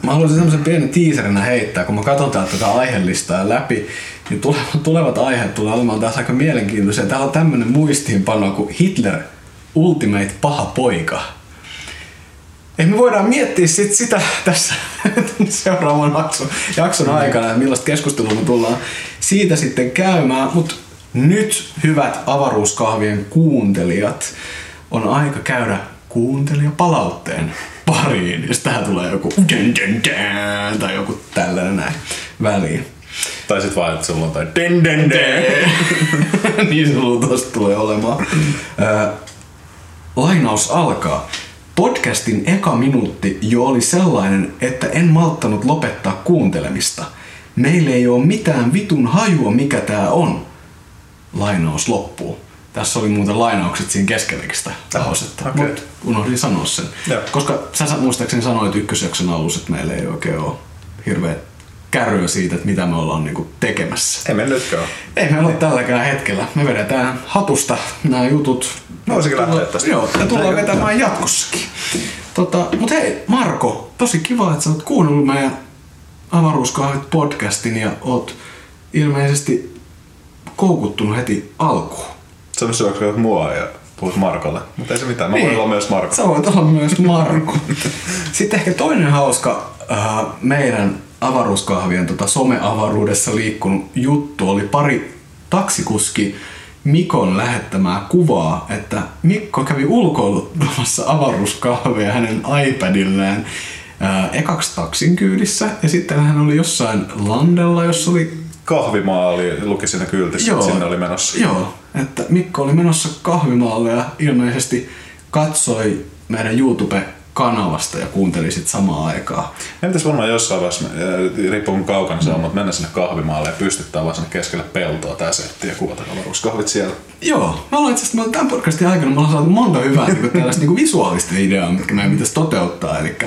Mä haluaisin semmoisen pienen tiiserinä heittää, kun mä katson täältä tätä aihelistaa läpi, niin tulevat, tulevat aiheet tulee olemaan taas aika mielenkiintoisia. Täällä on tämmönen muistiinpano kuin Hitler Ultimate paha poika. Ei me voidaan miettiä sit sitä tässä seuraavan jakson, jakson aikana, että millaista keskustelua me tullaan siitä sitten käymään. Mutta nyt, hyvät avaruuskahvien kuuntelijat, on aika käydä kuuntelijapalautteen pariin. Jos tähän tulee joku dun, dun, dun, tai joku tällainen näin väliin. Tai sit vaan, että sulla on tai den den den. niin se luultavasti tulee olemaan. Ö, lainaus alkaa. Podcastin eka minuutti jo oli sellainen, että en malttanut lopettaa kuuntelemista. Meillä ei ole mitään vitun hajua, mikä tää on. Lainaus loppuu. Tässä oli muuten lainaukset siinä keskelläkin lausetta, okei. mutta unohdin sanoa sen. Joo. Koska sä sä muistaakseni sanoit ykkösjakson alussa, että meillä ei oikein ole hirveä kärryä siitä, että mitä me ollaan niinku tekemässä. Ei me nytkään. Ei meillä ole tälläkään hetkellä. Me vedetään hatusta nämä jutut. No, voisikin lähteä tästä. Joo, ja tullaan vetämään jatkossakin. Tota, mut hei, Marko, tosi kiva, että sä oot kuunnellut meidän avaruuskahvit podcastin ja oot ilmeisesti koukuttunut heti alkuun. Sä myös mua ja puhut Markolle. Mutta ei se mitään, mä voin olla myös Marko. Sä voit olla myös Marko. Sitten ehkä toinen hauska äh, meidän avaruuskahvien tota, someavaruudessa liikkunut juttu oli pari taksikuski Mikon lähettämää kuvaa, että Mikko kävi ulkoiluttamassa avaruuskahveja hänen iPadillaan äh, ekaksi taksin kyydissä ja sitten hän oli jossain landella, jossa oli Kahvimaa oli, luki siinä kyltissä, että sinne oli menossa. Joo, että Mikko oli menossa kahvimaalle ja ilmeisesti katsoi meidän YouTube-kanavasta ja kuunteli sit samaan aikaan. Pitäisi varmaan jossain vaiheessa, äh, riippuu kun kaukana se on, mutta mennä sinne kahvimaalle ja pystyttää vaan sinne keskelle peltoa tää setti ja kuvata avaruuskahvit siellä. Joo, me ollaan itse asiassa tämän podcastin aikana me ollaan saatu monta hyvää niin tällaista niin visuaalista ideaa, mitkä meidän pitäisi toteuttaa. Eli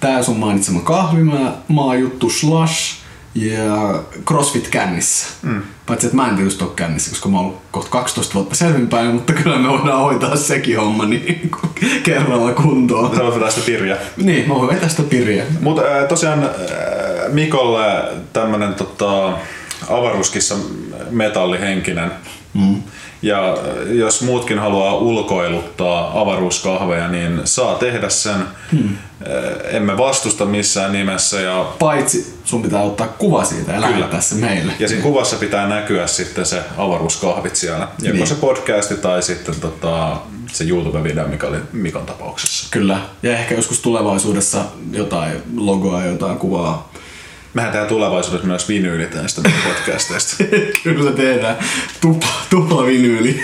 tää sun mainitsema kahvimaa juttu Slash ja CrossFit kännissä. Mm. Paitsi, että mä en tietysti ole kännissä, koska mä oon ollut kohta 12 vuotta selvinpäin, mutta kyllä me voidaan hoitaa sekin homma niin kerralla kuntoon. Se on vetää sitä pirjaa. Niin, mä voin vetää sitä piriä. Mutta äh, tosiaan äh, Mikolle tämmönen tota, avaruuskissa metallihenkinen. Mm. Ja jos muutkin haluaa ulkoiluttaa avaruuskahveja, niin saa tehdä sen. Hmm. Emme vastusta missään nimessä. Ja, Paitsi sun pitää ottaa kuva siitä ja lähettää se meille. ja siinä kuvassa pitää näkyä sitten se avaruuskahvit siellä. Joko Niin. se podcasti tai sitten tota, se YouTube-video, mikä oli Mikon tapauksessa. Kyllä. Ja ehkä joskus tulevaisuudessa jotain logoa, jotain kuvaa. Mehän tehdään tulevaisuudessa myös vinyylit näistä meidän podcasteista. Kyllä tehdään. Tupla, tupla vinyyli.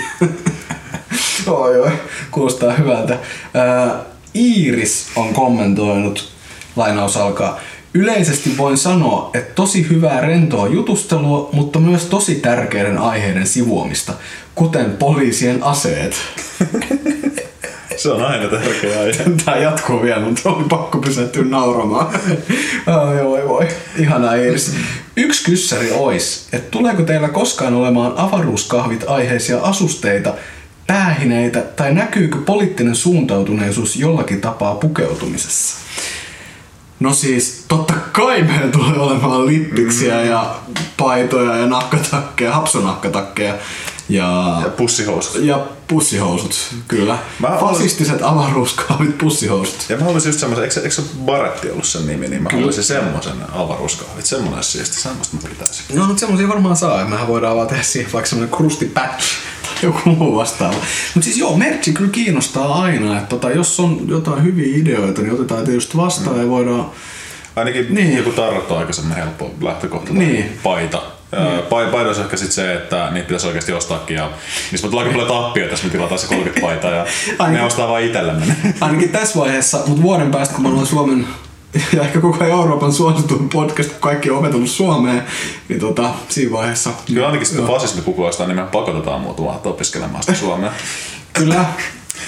oi oi, kuulostaa hyvältä. Ää, Iiris on kommentoinut, lainaus alkaa. Yleisesti voin sanoa, että tosi hyvää rentoa jutustelua, mutta myös tosi tärkeiden aiheiden sivuamista, kuten poliisien aseet. Se on aina tärkeä aihe. Tää jatkuu vielä, mutta oli pakko pysähtyä nauramaan. Ai voi voi. Ihana Iiris. Yksi kyssäri ois, että tuleeko teillä koskaan olemaan avaruuskahvit aiheisia asusteita, päähineitä tai näkyykö poliittinen suuntautuneisuus jollakin tapaa pukeutumisessa? No siis, totta kai meillä tulee olemaan lippiksiä ja paitoja ja nahkatakkeja, hapsonahkatakkeja ja, Ja pussihousut. ja pussihousut, kyllä. Mä Fasistiset avaruuskaavit pussihousut. Ja mä haluaisin just semmoisen, eikö, eikö se Baretti ollut sen nimi, niin mä haluaisin semmoisen avaruuskahvit. Semmoinen olisi siisti, semmoista mä pitäisin. No, mutta semmosia varmaan saa. Mehän voidaan vaan tehdä siihen vaikka semmonen krusti patch tai joku muu vastaava. Mutta siis joo, merchi kyllä kiinnostaa aina. Että tota, jos on jotain hyviä ideoita, niin otetaan tietysti vastaan ja voidaan... Ainakin Niin. joku tarrat on aika semmoinen helppo lähtökohta. Niin. Paita. Niin. Paidoissa ehkä sit se, että niitä pitäisi oikeasti ostaakin. Ja niistä tulee aika paljon tappia, jos me tilataan se 30 paitaa ja Ainakin- ne ostaa vaan itsellemme. Ainakin tässä vaiheessa, mutta vuoden päästä, kun me ollaan Suomen ja ehkä koko Euroopan suosituin podcast, kun kaikki on opetellut Suomeen, niin tota, siinä vaiheessa... Kyllä ainakin sitten fasismi kukoistaa, niin me pakotetaan muutamaa opiskelemaan sitä Suomea. Kyllä.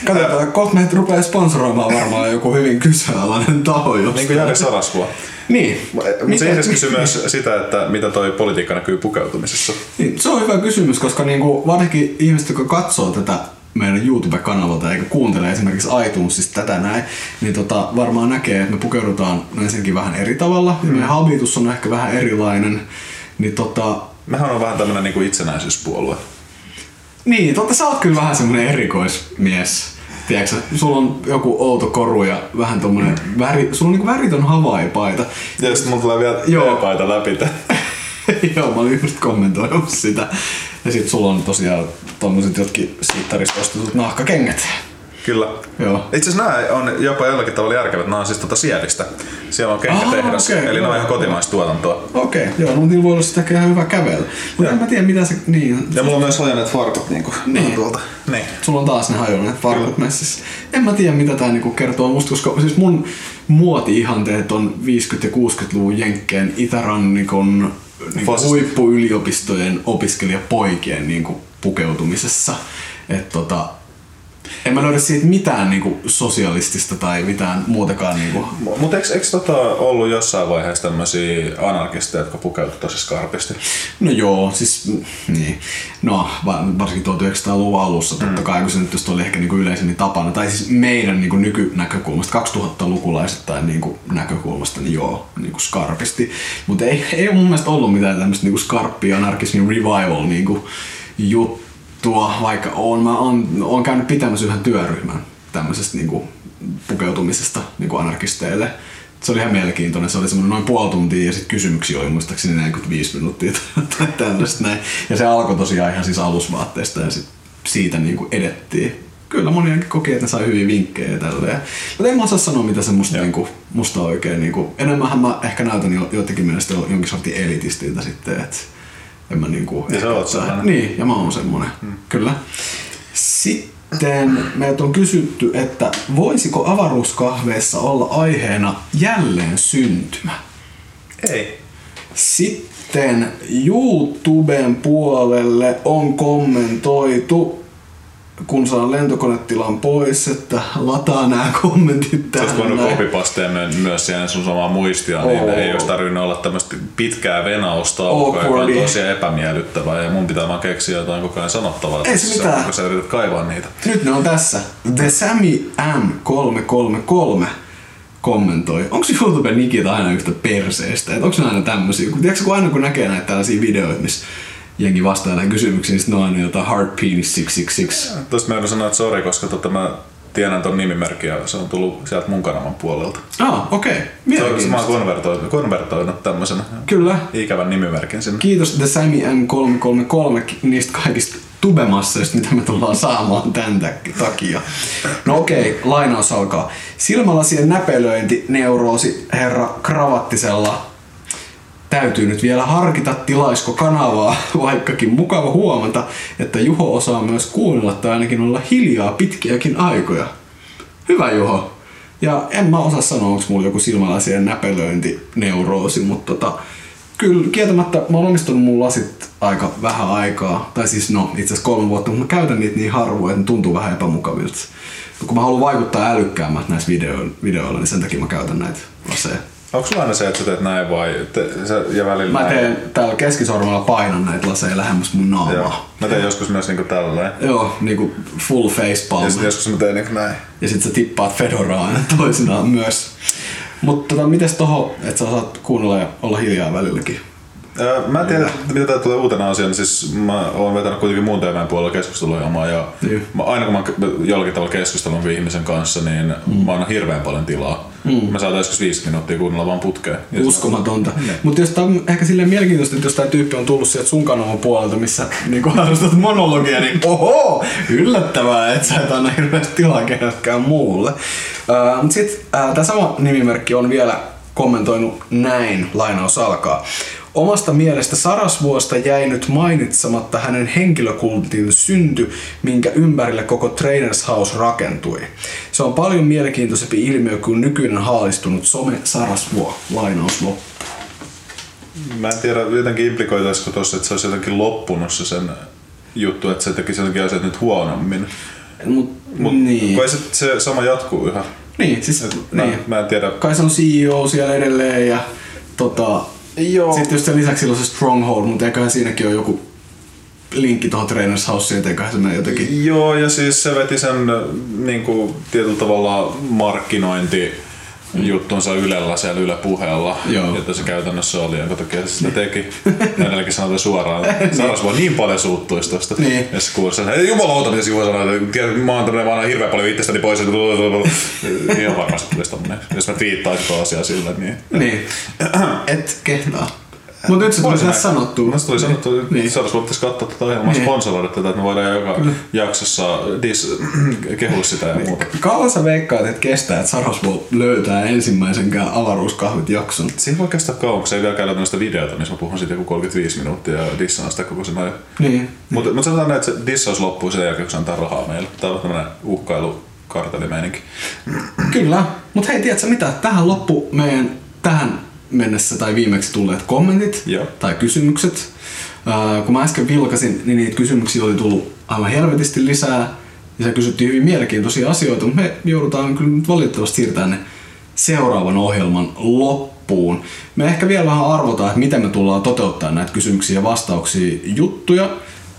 Katsotaan, kohta meitä rupeaa sponsoroimaan varmaan joku hyvin kyseenalainen taho. Jos... Niin kuin Jari Sarasvuo. Niin. Mutta se kysyi myös sitä, että mitä toi politiikka näkyy pukeutumisessa. Niin, se on hyvä kysymys, koska niinku, varsinkin ihmiset, jotka katsoo tätä meidän YouTube-kanavalta eikä kuuntele esimerkiksi iTunesista tätä näin, niin tota, varmaan näkee, että me pukeudutaan ensinnäkin vähän eri tavalla. Mm. Meidän habitus on ehkä vähän erilainen. Niin, tota, Mehän on vähän tämmönen niin kuin itsenäisyyspuolue. niin, totta sä oot kyllä vähän semmonen erikoismies. Tiedätkö, sulla on joku outo koru ja vähän tommonen väri, sulla on niinku väritön Hawaii-paita. Ja sitten mulla tulee vielä Joo. T-paita läpi. Joo, mä olin just kommentoinut sitä. Ja sit sulla on tosiaan tommoset jotkin sittarista ostetut nahkakengät. Kyllä. Joo. Itse asiassa nämä on jopa jollakin tavalla järkevät. Nämä on siis tuota Sielistä. Siellä on kenkätehdas, Ah, okei, eli ne on joo. ihan kotimaista tuotantoa. Okei, okay, joo, no niillä voi olla sitä ihan hyvä kävellä. Mutta en mä tiedä mitä se, niin. Ja mulla on myös hajanneet farkut niinku Niin. tuolta. Niin. Sulla on taas ne hajonneet farkut messissä. En mä tiedä mitä tää niinku kertoo musta, koska siis mun muoti-ihanteet on 50- ja 60-luvun jenkkeen itärannikon niinku Fasisti. huippuyliopistojen opiskelijapoikien niinku pukeutumisessa. Et tota, en mä löydä siitä mitään niinku sosialistista tai mitään muutakaan niinku Mutta eikö, eikö tota ollut jossain vaiheessa tämmöisiä anarkisteja, jotka pukeutuivat tosi skarpisti? No joo, siis mm, niin. No, va- varsinkin 1900-luvun alussa totta kai, kun se nyt oli ehkä niinku yleisemmin tapana. Tai siis meidän niinku nykynäkökulmasta, 2000-lukulaisettain niinku näkökulmasta, niin joo, niinku skarpisti. Mutta ei, ei mun mielestä ollut mitään tämmöistä niinku skarppia anarkismin revival niinku juttua, vaikka on, mä oon, oon käynyt pitämässä yhden työryhmän tämmöisestä niinku pukeutumisesta niinku anarkisteille se oli ihan mielenkiintoinen. Se oli semmoinen noin puoli tuntia ja sitten kysymyksiä oli muistaakseni 45 minuuttia tai tällaista näin. Ja se alkoi tosiaan ihan siis alusvaatteesta ja sit siitä niinku edettiin. Kyllä moniakin koki, että ne sai hyviä vinkkejä ja tälleen. Mutta en mä osaa sanoa, mitä se musta, niinku, musta oikein... Niinku, enemmänhän mä ehkä näytän jo, joitakin mielestä jo- jonkin sortin elitistiltä sitten, että en mä niinku... Ja sä oot sellainen. Niin, ja mä oon semmonen. Hmm. Kyllä. Sitten meiltä on kysytty, että voisiko avaruuskahveessa olla aiheena jälleen syntymä? Ei. Sitten YouTuben puolelle on kommentoitu, kun saan lentokonetilan pois, että lataa nämä kommentit Sä tähän. oot voinut my- myös siihen sun samaa muistia, niin Oo. ei olisi tarvinnut olla tämmöistä pitkää venaustaukoa, joka on tosi epämiellyttävää ja mun pitää vaan keksiä jotain koko ajan sanottavaa. Ei se mitään. Kun sä yrität kaivaa niitä. Nyt ne on tässä. The Sammy M333 kommentoi. Onko YouTuben nikit aina yhtä perseestä? Onko ne aina tämmösiä? Kun, tiedätkö, kun aina kun näkee näitä tällaisia videoita, missä jengi vastaa näihin kysymyksiin, niin sit ne on aina jotain Hard Penis 666. Tuosta mä en sanoa, että sori, koska tota mä tiedän ton nimimerkin ja se on tullut sieltä mun kanavan puolelta. Ah, okei. Okay. Se on, mä oon Mielenkiintoista. konvertoinut, konvertoinut tämmöisen Kyllä. ikävän nimimerkin sinne. Kiitos The Sammy M333 niistä kaikista tubemasseista, mitä me tullaan saamaan tämän tä- takia. No okei, okay, lainaus alkaa. Silmälasien näpelöinti, neuroosi herra Kravattisella. Täytyy nyt vielä harkita tilaisko kanavaa, vaikkakin mukava huomata, että Juho osaa myös kuunnella tai ainakin olla hiljaa pitkiäkin aikoja. Hyvä Juho. Ja en mä osaa sanoa, onko mulla joku silmälasien näpelöintineuroosi, mutta tota, kyllä kieltämättä mä oon omistanut mun lasit aika vähän aikaa. Tai siis no, itse asiassa kolme vuotta, mutta mä käytän niitä niin harvoin, että ne tuntuu vähän epämukavilta. Kun mä haluan vaikuttaa älykkäämmät näissä video- videoilla, niin sen takia mä käytän näitä laseja. Onko sulla aina se, että sä teet näin vai te, sä, ja välillä Mä näin? teen täällä keskisormella painan näitä laseja lähemmäs mun naamaa. Joo. Mä teen joskus myös niinku tälleen. Joo niinku full face palm. Ja sitten joskus mä teen niinku näin. Ja sit sä tippaat Fedoraa aina toisinaan myös. Mutta tota, mites toho, että sä saat kuunnella ja olla hiljaa välilläkin? Mä en tiedä, mitä tää tulee uutena asiana. Siis mä oon vetänyt kuitenkin muun TVn puolella keskusteluohjelmaa ja Niin. mä, aina kun mä jollakin tavalla keskustelen ihmisen kanssa, niin mm. mä annan hirveän paljon tilaa. Mm. Mä saatan joskus viisi minuuttia kuunnella vaan putkeen. Uskomatonta. Mutta jos tää on ehkä silleen mielenkiintoista, että jos tää tyyppi on tullut sieltä sun kanavan puolelta, missä niinku harrastat monologia, niin oho, yllättävää, että sä et anna hirveästi tilaa kenellekään muulle. Uh, Mutta sitten uh, tämä sama nimimerkki on vielä kommentoinut näin, lainaus alkaa. Omasta mielestä Sarasvuosta jäi nyt mainitsematta hänen henkilökultin synty, minkä ympärille koko Trainers House rakentui. Se on paljon mielenkiintoisempi ilmiö kuin nykyinen haalistunut some Sarasvuo. Lainaus loppu. Mä en tiedä, jotenkin implikoitaisiko tossa, että se olisi jotenkin loppunut se sen juttu, että se tekisi jotenkin asiat nyt huonommin. Mut, Mut niin. kai se, se sama jatkuu yhä. Niin, siis Et Mä, niin. mä en tiedä. Kai se on CEO siellä edelleen ja tota, Joo. sitten just sen lisäksi sillä on se Stronghold, mutta eiköhän siinäkin ole joku linkki tuohon Trainers Houseen, että eiköhän se mene jotenkin. Joo, ja siis se veti sen niin kuin, tietyllä tavalla markkinointi juttunsa Ylellä siellä Yle puheella, Joo. että se käytännössä oli, jonka takia se sitä teki. Hänelläkin sanotaan suoraan. Saras voi niin paljon suuttuisi tosta. Niin. Ja se kuulisi, että jumalauta, mitä Juha sanoi, että mä oon tämmönen vaan hirveän paljon itsestäni pois. että Ihan varmasti tulisi tommonen. Jos mä twiittaisin tuo asiaa sillä, niin... Niin. Et kehtaa. Mut nyt se tuli tässä sanottua. Mä tuli sanottu, että Niin. Saras voitais katsoa tätä ohjelmaa Niin. sponsoroida tätä, että me voidaan joka jaksossa dis, kehua sitä ja muuta. Kauan sä veikkaat, että kestää, että Saros voi löytää ensimmäisenkään avaruuskahvit jakson? Siinä voi kestää kauan, kun se ei vielä käydä tämmöistä videota, niin mä puhun siitä joku 35 minuuttia ja dissaan sitä koko sen ajan. Niin. Mutta mut sanotaan näin, että se dissaus loppuu sen jälkeen, kun se antaa rahaa meille. Tää on tämmönen uhkailukartelimeininki. Kyllä. Mut hei, tiedätkö mitä? Tähän loppu meidän tähän mennessä tai viimeksi tulleet kommentit Joo. tai kysymykset. Ää, kun mä äsken vilkasin, niin niitä kysymyksiä oli tullut aivan helvetisti lisää. Ja se kysyttiin hyvin mielenkiintoisia asioita, mutta me joudutaan kyllä nyt valitettavasti siirtämään ne seuraavan ohjelman loppuun. Me ehkä vielä vähän arvotaan, että miten me tullaan toteuttaa näitä kysymyksiä ja vastauksia juttuja.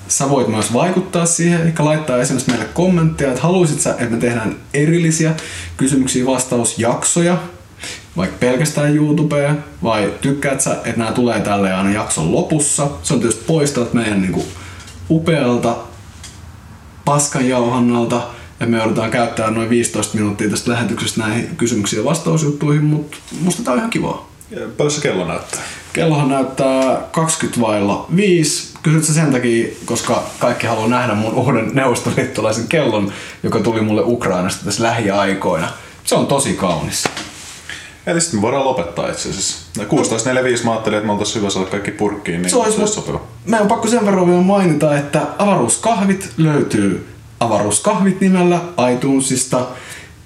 Sä voit myös vaikuttaa siihen, eli laittaa esimerkiksi meille kommentteja, että haluaisit sä, että me tehdään erillisiä kysymyksiä ja vastausjaksoja, vaikka pelkästään YouTubeen, vai tykkäät sä, että nämä tulee tälle aina jakson lopussa. Se on tietysti poistaa meidän niinku upealta paskanjauhannalta, että me joudutaan käyttämään noin 15 minuuttia tästä lähetyksestä näihin kysymyksiin ja vastausjuttuihin, mutta musta tää on ihan kivaa. Ja paljon se kello näyttää? Kellohan näyttää 20 vailla 5. Kysyt sä sen takia, koska kaikki haluaa nähdä mun uuden neuvostoliittolaisen kellon, joka tuli mulle Ukrainasta tässä lähiaikoina. Se on tosi kaunis. Eli sitten me voidaan lopettaa itse asiassa. No 16.45 mä ajattelin, että me oltais hyvä saada kaikki purkkiin, niin Se olisi mut- sopiva. Meidän on pakko sen verran vielä mainita, että avaruuskahvit löytyy avaruuskahvit nimellä iTunesista,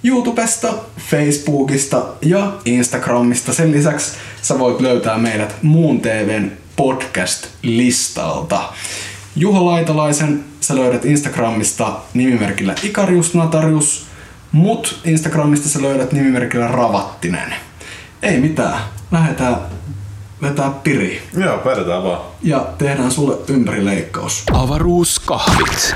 YouTubesta, Facebookista ja Instagramista. Sen lisäksi sä voit löytää meidät Muun TVn podcast-listalta. Juho Laitalaisen sä löydät Instagramista nimimerkillä Ikarius Natarius, mut Instagramista sä löydät nimimerkillä Ravattinen. Ei mitään, lähdetään vetää piri Joo, vedetään vaan. ja tehdään sulle ympärileikkaus. Avaruuskahvit.